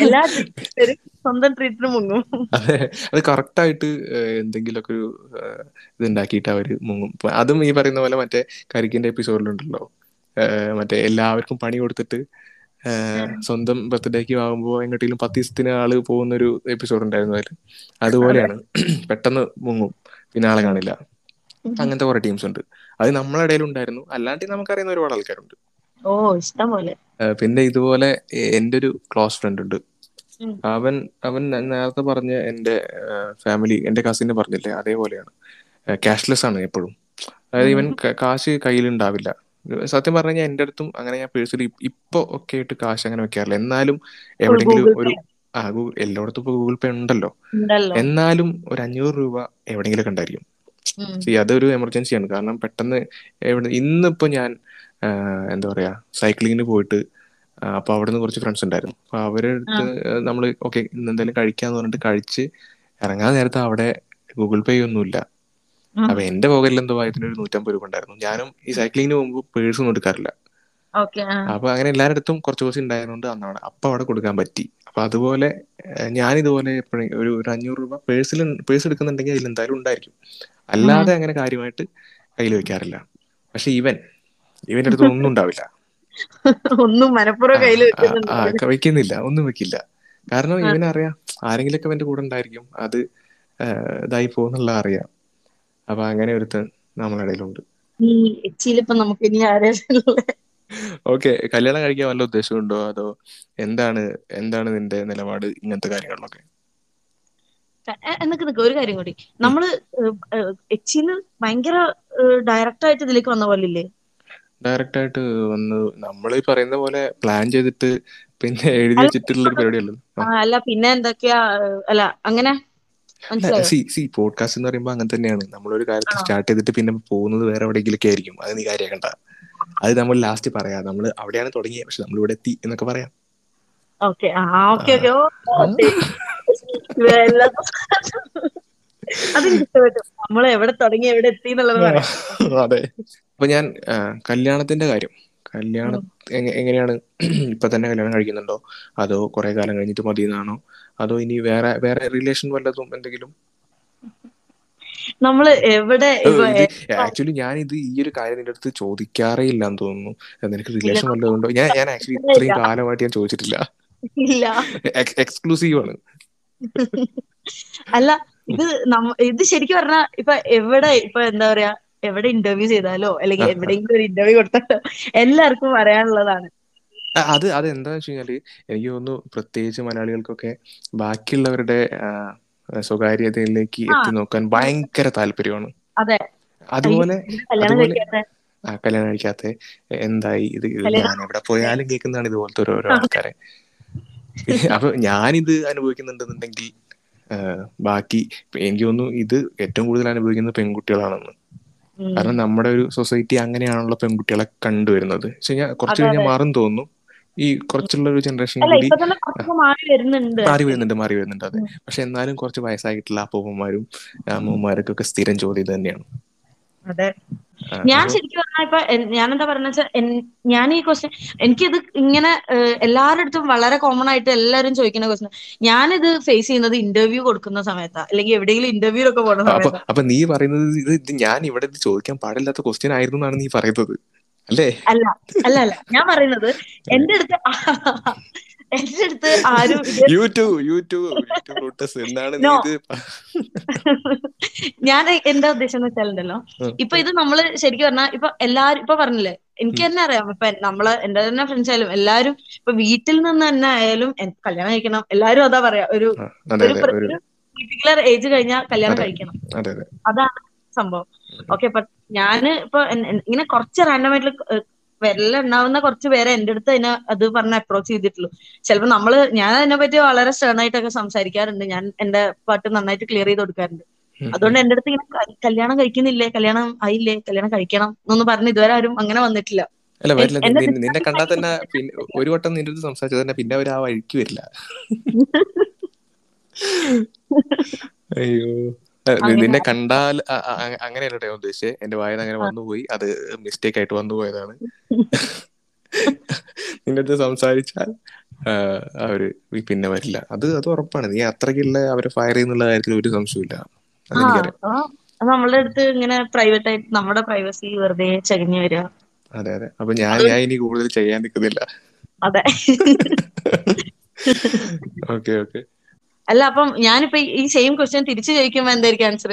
കറക്റ്റ് സ്വന്തം ട്രീറ്റിന് മുങ്ങും. അതെ. അത് കറക്റ്റായിട്ട് എന്തെങ്കിലുമൊക്കെ ഒരു ഇതുണ്ടാക്കിയിട്ട് അവർ മുങ്ങും. അതും ഈ പറയുന്ന പോലെ മറ്റേ കരിക്കിന്റെ എപ്പിസോഡിലുണ്ടല്ലോ. മറ്റേ എല്ലാവർക്കും പണി കൊടുത്തിട്ട് സ്വന്തം ബർത്ത്ഡേക്ക് ആകുമ്പോൾ എങ്ങോട്ടെങ്കിലും പത്ത് ദിവസത്തിന് ആൾ പോകുന്ന ഒരു എപ്പിസോഡ് ഉണ്ടായിരുന്നു അതിൽ അതുപോലെയാണ്. (clears throat) പെട്ടെന്ന് മുങ്ങും. പിന്നെ ആളെ കാണില്ല. അങ്ങനത്തെ കുറെ ടീംസ് ഉണ്ട്. അത് നമ്മളെ ഇടയിൽ ഉണ്ടായിരുന്നു. അല്ലാണ്ട് നമുക്കറിയുന്ന ഒരുപാട് ആൾക്കാരുണ്ട്. ഓ ഇഷ്ടം പോലെ പിന്നെ ഇതുപോലെ എന്റെ ഒരു ക്ലോസ് ഫ്രണ്ട് ഉണ്ട്. അവൻ അവൻ നേരത്തെ പറഞ്ഞ എന്റെ ഫാമിലി എന്റെ കസിന് പറഞ്ഞില്ലേ? അതേപോലെയാണ്. ക്യാഷ്ലെസ് ആണ് എപ്പോഴും. അതായത് ഇവൻ കാശ് കയ്യിലുണ്ടാവില്ല. സത്യം പറഞ്ഞു കഴിഞ്ഞാൽ എന്റെ അടുത്തും അങ്ങനെ ഞാൻ പേഴ്സണലി ഇപ്പൊ ഒക്കെ ആയിട്ട് കാശ് അങ്ങനെ വെക്കാറില്ല. എന്നാലും എവിടെങ്കിലും ഒരു ആ ഗൂ- എല്ലായിടത്തും ഇപ്പൊ ഗൂഗിൾ പേ ഉണ്ടല്ലോ. എന്നാലും ഒരു അഞ്ഞൂറ് രൂപ എവിടെങ്കിലും കണ്ടായിരിക്കും സി അതൊരു എമർജൻസിയാണ് കാരണം പെട്ടെന്ന് എവിടെ ഇന്നിപ്പോ ഞാൻ എന്താ പറയാ സൈക്ലിങ്ങിന് പോയിട്ട് അപ്പൊ അവിടുന്ന് കുറച്ച് ഫ്രണ്ട്സ് ഉണ്ടായിരുന്നു. അപ്പൊ അവരെടുത്ത് നമ്മൾ നമ്മൾ ഓക്കെ ഇന്ന് എന്തായാലും കഴിക്കാന്ന് പറഞ്ഞിട്ട് കഴിച്ച് ഇറങ്ങാൻ നേരത്തെ അവിടെ ഗൂഗിൾ പേ ഒന്നുമില്ല. അപ്പൊ എന്റെ പോകലിൽ എന്തോ ഒരു നൂറ്റമ്പത് രൂപ ഉണ്ടായിരുന്നു. ഞാനും ഈ സൈക്ലിങ്ങിന് മുമ്പ് പേഴ്സ് ഒന്നും എടുക്കാറില്ല. അപ്പൊ അങ്ങനെ എല്ലാവരുടെ അടുത്തും കുറച്ച് കുറച്ച് ഉണ്ടായതുകൊണ്ട് അന്നാണ് അപ്പൊ അവിടെ കൊടുക്കാൻ പറ്റി. അപ്പൊ അതുപോലെ ഞാൻ ഇതുപോലെ എപ്പോഴും ഒരു ഒരു അഞ്ഞൂറ് രൂപ പേഴ്സിൽ പേഴ്സ് എടുക്കുന്നുണ്ടെങ്കിൽ അതിൽ എന്തായാലും ഉണ്ടായിരിക്കും. അല്ലാതെ അങ്ങനെ കാര്യമായിട്ട് കയ്യിൽ വെക്കാറില്ല. പക്ഷെ ഇവൻ ഇവന്റെ അടുത്ത് ഒന്നും ഉണ്ടാവില്ല. (laughs) ഒന്നും കയ്യിൽ വെക്കുന്നില്ല. ഒന്നും വെക്കില്ല. കാരണം ഇവനറിയാം ആരെങ്കിലൊക്കെ അവന്റെ കൂടെ ഉണ്ടായിരിക്കും. അത് ഇതായി പോകുന്നുള്ള അറിയാം. അപ്പൊ അങ്ങനെ ഒരുത്തൻ നമ്മുടെ ഇടയിലുണ്ട് എച്ചിയിലിപ്പോ നമുക്ക് ഇനി ഓക്കെ കല്യാണം കഴിക്കാൻ വല്ല ഉദ്ദേശമുണ്ടോ? അതോ എന്താണ് എന്താണ് നിന്റെ നിലപാട് ഇങ്ങനത്തെ കാര്യങ്ങളിലൊക്കെ? എന്നൊക്കെ നിൽക്കുക ഒരു കാര്യം കൂടി. നമ്മൾ എച്ചിന്ന് ഭയങ്കര ഡയറക്റ്റ് ആയിട്ട് ഇതിലേക്ക് വന്ന പോലെ ഇല്ലേ ഡയറക്റ്റ് ആയിട്ട് വന്ന് നമ്മൾ ഈ പറയുന്ന പോലെ പ്ലാൻ ചെയ്തിട്ട് പിന്നെ എഴുതി വെച്ചിട്ടുള്ള ഒരു പരിപാടിയല്ലോ? അല്ല പിന്നെ എന്തൊക്കെയാ അല്ല അങ്ങനെ സി സി പോഡ്കാസ്റ്റ് എന്ന് പറയുമ്പോൾ അങ്ങനെ തന്നെയാണ്. നമ്മളൊരു കാര്യത്തിൽ സ്റ്റാർട്ട് ചെയ്തിട്ട് പിന്നെ പോകുന്നത് വേറെ എവിടെയെങ്കിലൊക്കെ ആയിരിക്കും. അത് നീ കാര്യമാക്കണ്ട അത് നമ്മൾ ലാസ്റ്റ് പറയാം. നമ്മൾ അവിടെയാണ് തുടങ്ങിയത് പക്ഷെ നമ്മൾ ഇവിടെ എത്തി എന്നൊക്കെ പറയാം. നമ്മൾ എവിടെ തുടങ്ങി എവിടെ എത്തി എന്നുള്ളത് അതെ. അപ്പൊ ഞാൻ കല്യാണത്തിന്റെ കാര്യം. കല്യാണം എങ്ങനെയാണ്? ഇപ്പൊ തന്നെ കല്യാണം കഴിക്കുന്നുണ്ടോ? അതോ കുറെ കാലം കഴിഞ്ഞിട്ട് മതി എന്നാണോ അതോ ഇനി വേറെ വേറെ റിലേഷൻ വല്ലതും എന്തെങ്കിലും? നമ്മൾ എവിടെ ആക്ച്വലി ഞാൻ ഇത് ഈ ഒരു കാര്യം നിന്റെ അടുത്ത് ചോദിക്കാറേ ഇല്ല എന്ന് തോന്നുന്നു. നിനക്ക് റിലേഷൻ വല്ലതുണ്ടോ ഞാൻ ഞാൻ ആക്ച്വലി ഇത്രയും കാലമായിട്ട് ഞാൻ ചോദിച്ചിട്ടില്ല. എക്സ്ക്ലൂസീവ് ആണ്. അല്ല ഇത് ഇത് ശരിക്കും പറഞ്ഞാ ഇപ്പൊ എവിടെ ഇപ്പൊ എന്താ പറയാ എവിടെ ഇന്റർവ്യൂ ചെയ്താലോ അല്ലെങ്കിൽ. എവിടെയെങ്കിലും ഒരു ഇന്റർവ്യൂ കൊടുത്താലോ എല്ലാവർക്കും പറയാനുള്ളതാണ്. അത് അത് എന്താന്ന് വെച്ച് കഴിഞ്ഞാൽ എനിക്ക് തോന്നുന്നു പ്രത്യേകിച്ച് മലയാളികൾക്കൊക്കെ ബാക്കിയുള്ളവരുടെ സ്വകാര്യതയിലേക്ക് എത്തി നോക്കാൻ ഭയങ്കര താല്പര്യമാണ്. അതെ. അതുപോലെ ആ, കല്യാണം കഴിക്കാത്ത എന്തായി? ഇത് ഞാൻ എവിടെ പോയാലും കേൾക്കുന്നതാണ് ഇതുപോലത്തെ ഓരോ ഓരോ ആൾക്കാരെ. അപ്പൊ ഞാനിത് അനുഭവിക്കുന്നുണ്ടെന്നുണ്ടെങ്കിൽ ബാക്കി എനിക്ക് തോന്നുന്നു ഇത് ഏറ്റവും കൂടുതൽ അനുഭവിക്കുന്നത് പെൺകുട്ടികളാണെന്ന്. കാരണം നമ്മുടെ ഒരു സൊസൈറ്റി അങ്ങനെയാണല്ലോ പെൺകുട്ടികളെ കണ്ടുവരുന്നത്. പക്ഷെ ഞാൻ കുറച്ച് കഴിഞ്ഞാൽ മാറും തോന്നുന്നു. ഈ കുറച്ചുള്ള ഒരു ജനറേഷൻ കൂടി മാറി വരുന്നുണ്ട്. മാറി വരുന്നുണ്ട് അതെ. പക്ഷെ എന്നാലും കുറച്ച് വയസ്സായിട്ടുള്ള അപ്പൂപ്പന്മാരും അമ്മൂമ്മമാർക്കൊക്കെ സ്ഥിരം ചോദ്യം തന്നെയാണ്. അതെ. ഞാൻ ശരിക്കും പറഞ്ഞാൽ ഇപ്പൊ ഞാൻ എന്താ പറഞ്ഞ വെച്ചാൽ ഞാൻ ഈ ക്വസ്റ്റ്യൻ എനിക്കിത് ഇങ്ങനെ എല്ലാവരുടെ അടുത്തും വളരെ കോമൺ ആയിട്ട് എല്ലാവരും ചോദിക്കുന്ന ക്വസ്റ്റ്യൻ ഞാനിത് ഫേസ് ചെയ്യുന്നത് ഇന്റർവ്യൂ കൊടുക്കുന്ന സമയത്താ അല്ലെങ്കിൽ എവിടെയെങ്കിലും ഇന്റർവ്യൂലൊക്കെ പോകുന്ന സമയത്ത്. അപ്പൊ നീ പറയുന്നത് ഇത് ഇത് ഞാൻ ഇവിടെ ചോദിക്കാൻ പാടില്ലാത്ത ക്വസ്റ്റ്യൻ ആയിരുന്നു എന്നാണ് നീ പറയുന്നത്. അല്ലേ? അല്ല അല്ല അല്ല. ഞാൻ പറയുന്നത് എന്റെ അടുത്ത് (laughs) എന്റെ അടുത്ത് ആരും യൂട്യൂബ് യൂട്യൂബ് എന്താണ് (laughs) ഞാൻ എന്താ ഉദ്ദേശം എന്ന് വെച്ചാലുണ്ടല്ലോ ഇപ്പൊ ഇത് നമ്മൾ ശരിക്കും പറഞ്ഞാൽ ഇപ്പൊ എല്ലാരും ഇപ്പൊ പറഞ്ഞില്ലേ എനിക്ക്. തന്നെ അറിയാം. ഇപ്പൊ നമ്മൾ എന്റെ തന്നെ ഫ്രണ്ട്സ് ആയാലും എല്ലാരും ഇപ്പൊ വീട്ടിൽ നിന്ന് തന്നെ ആയാലും കല്യാണം കഴിക്കണം. എല്ലാരും അതാ പറയാ ഒരു പർട്ടിക്കുലർ ഏജ് കഴിഞ്ഞാൽ കല്യാണം കഴിക്കണം. അതെ അതെ. അതാണ് സംഭവം. ഓക്കെ അപ്പൊ ഞാൻ ഇപ്പൊ ഇങ്ങനെ കുറച്ച് റാൻഡം ആയിട്ടുള്ള ഉണ്ടാവുന്ന കുറച്ച് പേരെ എന്റെ അടുത്ത് അതിനെ അത് പറഞ്ഞ അപ്രോച്ച് ചെയ്തിട്ടുള്ളൂ. ചിലപ്പോൾ നമ്മൾ ഞാൻ അതിനെ പറ്റി വളരെ സ്റ്റേൺ ആയിട്ടൊക്കെ സംസാരിക്കാറുണ്ട്. ഞാൻ എന്റെ പാട്ട് നന്നായിട്ട് ക്ലിയർ ചെയ്ത് കൊടുക്കാറുണ്ട്. അതുകൊണ്ട് എന്റെ അടുത്ത് ഇങ്ങനെ കല്യാണം കഴിക്കുന്നില്ലേ? കല്യാണം ആയില്ലേ? കല്യാണം കഴിക്കണം എന്നൊന്നും പറഞ്ഞ് ഇതുവരെ ആരും അങ്ങനെ വന്നിട്ടില്ല. അല്ല വരില്ല. നിന്നെ കണ്ടാൽ തന്നെ ഒരു വട്ടം നിന്റെ അടുത്ത് സംസാരിച്ചത് തന്നെ പിന്നെ അവർ ആ വഴിക്ക് വരില്ല. (laughs) അയ്യോ. നിന്നെ കണ്ടാൽ അങ്ങനെയല്ല ഞാൻ ഉദ്ദേശിച്ചത് എന്റെ വായന അങ്ങനെ വന്നുപോയി. അത് മിസ്റ്റേക്ക് ആയിട്ട് വന്നു പോയതാണ്. നിന്റെ അടുത്ത് സംസാരിച്ചാൽ അവർ പിന്നെ വരില്ല. അത് അത് ഉറപ്പാണ്. നീ അത്രയ്ക്കുള്ള അവരെ ഫയർ ചെയ്യുന്നുള്ള കാര്യത്തിൽ ഒരു സംശയമില്ല നമ്മളുടെ അടുത്ത് ഇങ്ങനെ പ്രൈവറ്റ് ആയിട്ട് നമ്മുടെ പ്രൈവസി വെറുതെ ചകഞ്ഞു വരിക അതെ അതെ. അപ്പൊ ഞാൻ ഞാൻ ഇനി കൂടുതൽ ചെയ്യാൻ നിൽക്കുന്നില്ല. അതെ. Okay okay. അല്ല അപ്പം ഞാനിപ്പോ ഈ- സെയിം ക്വസ്റ്റ്യൻ തിരിച്ചു ചോദിക്കുമ്പോ എന്തായിരിക്കും ആൻസർ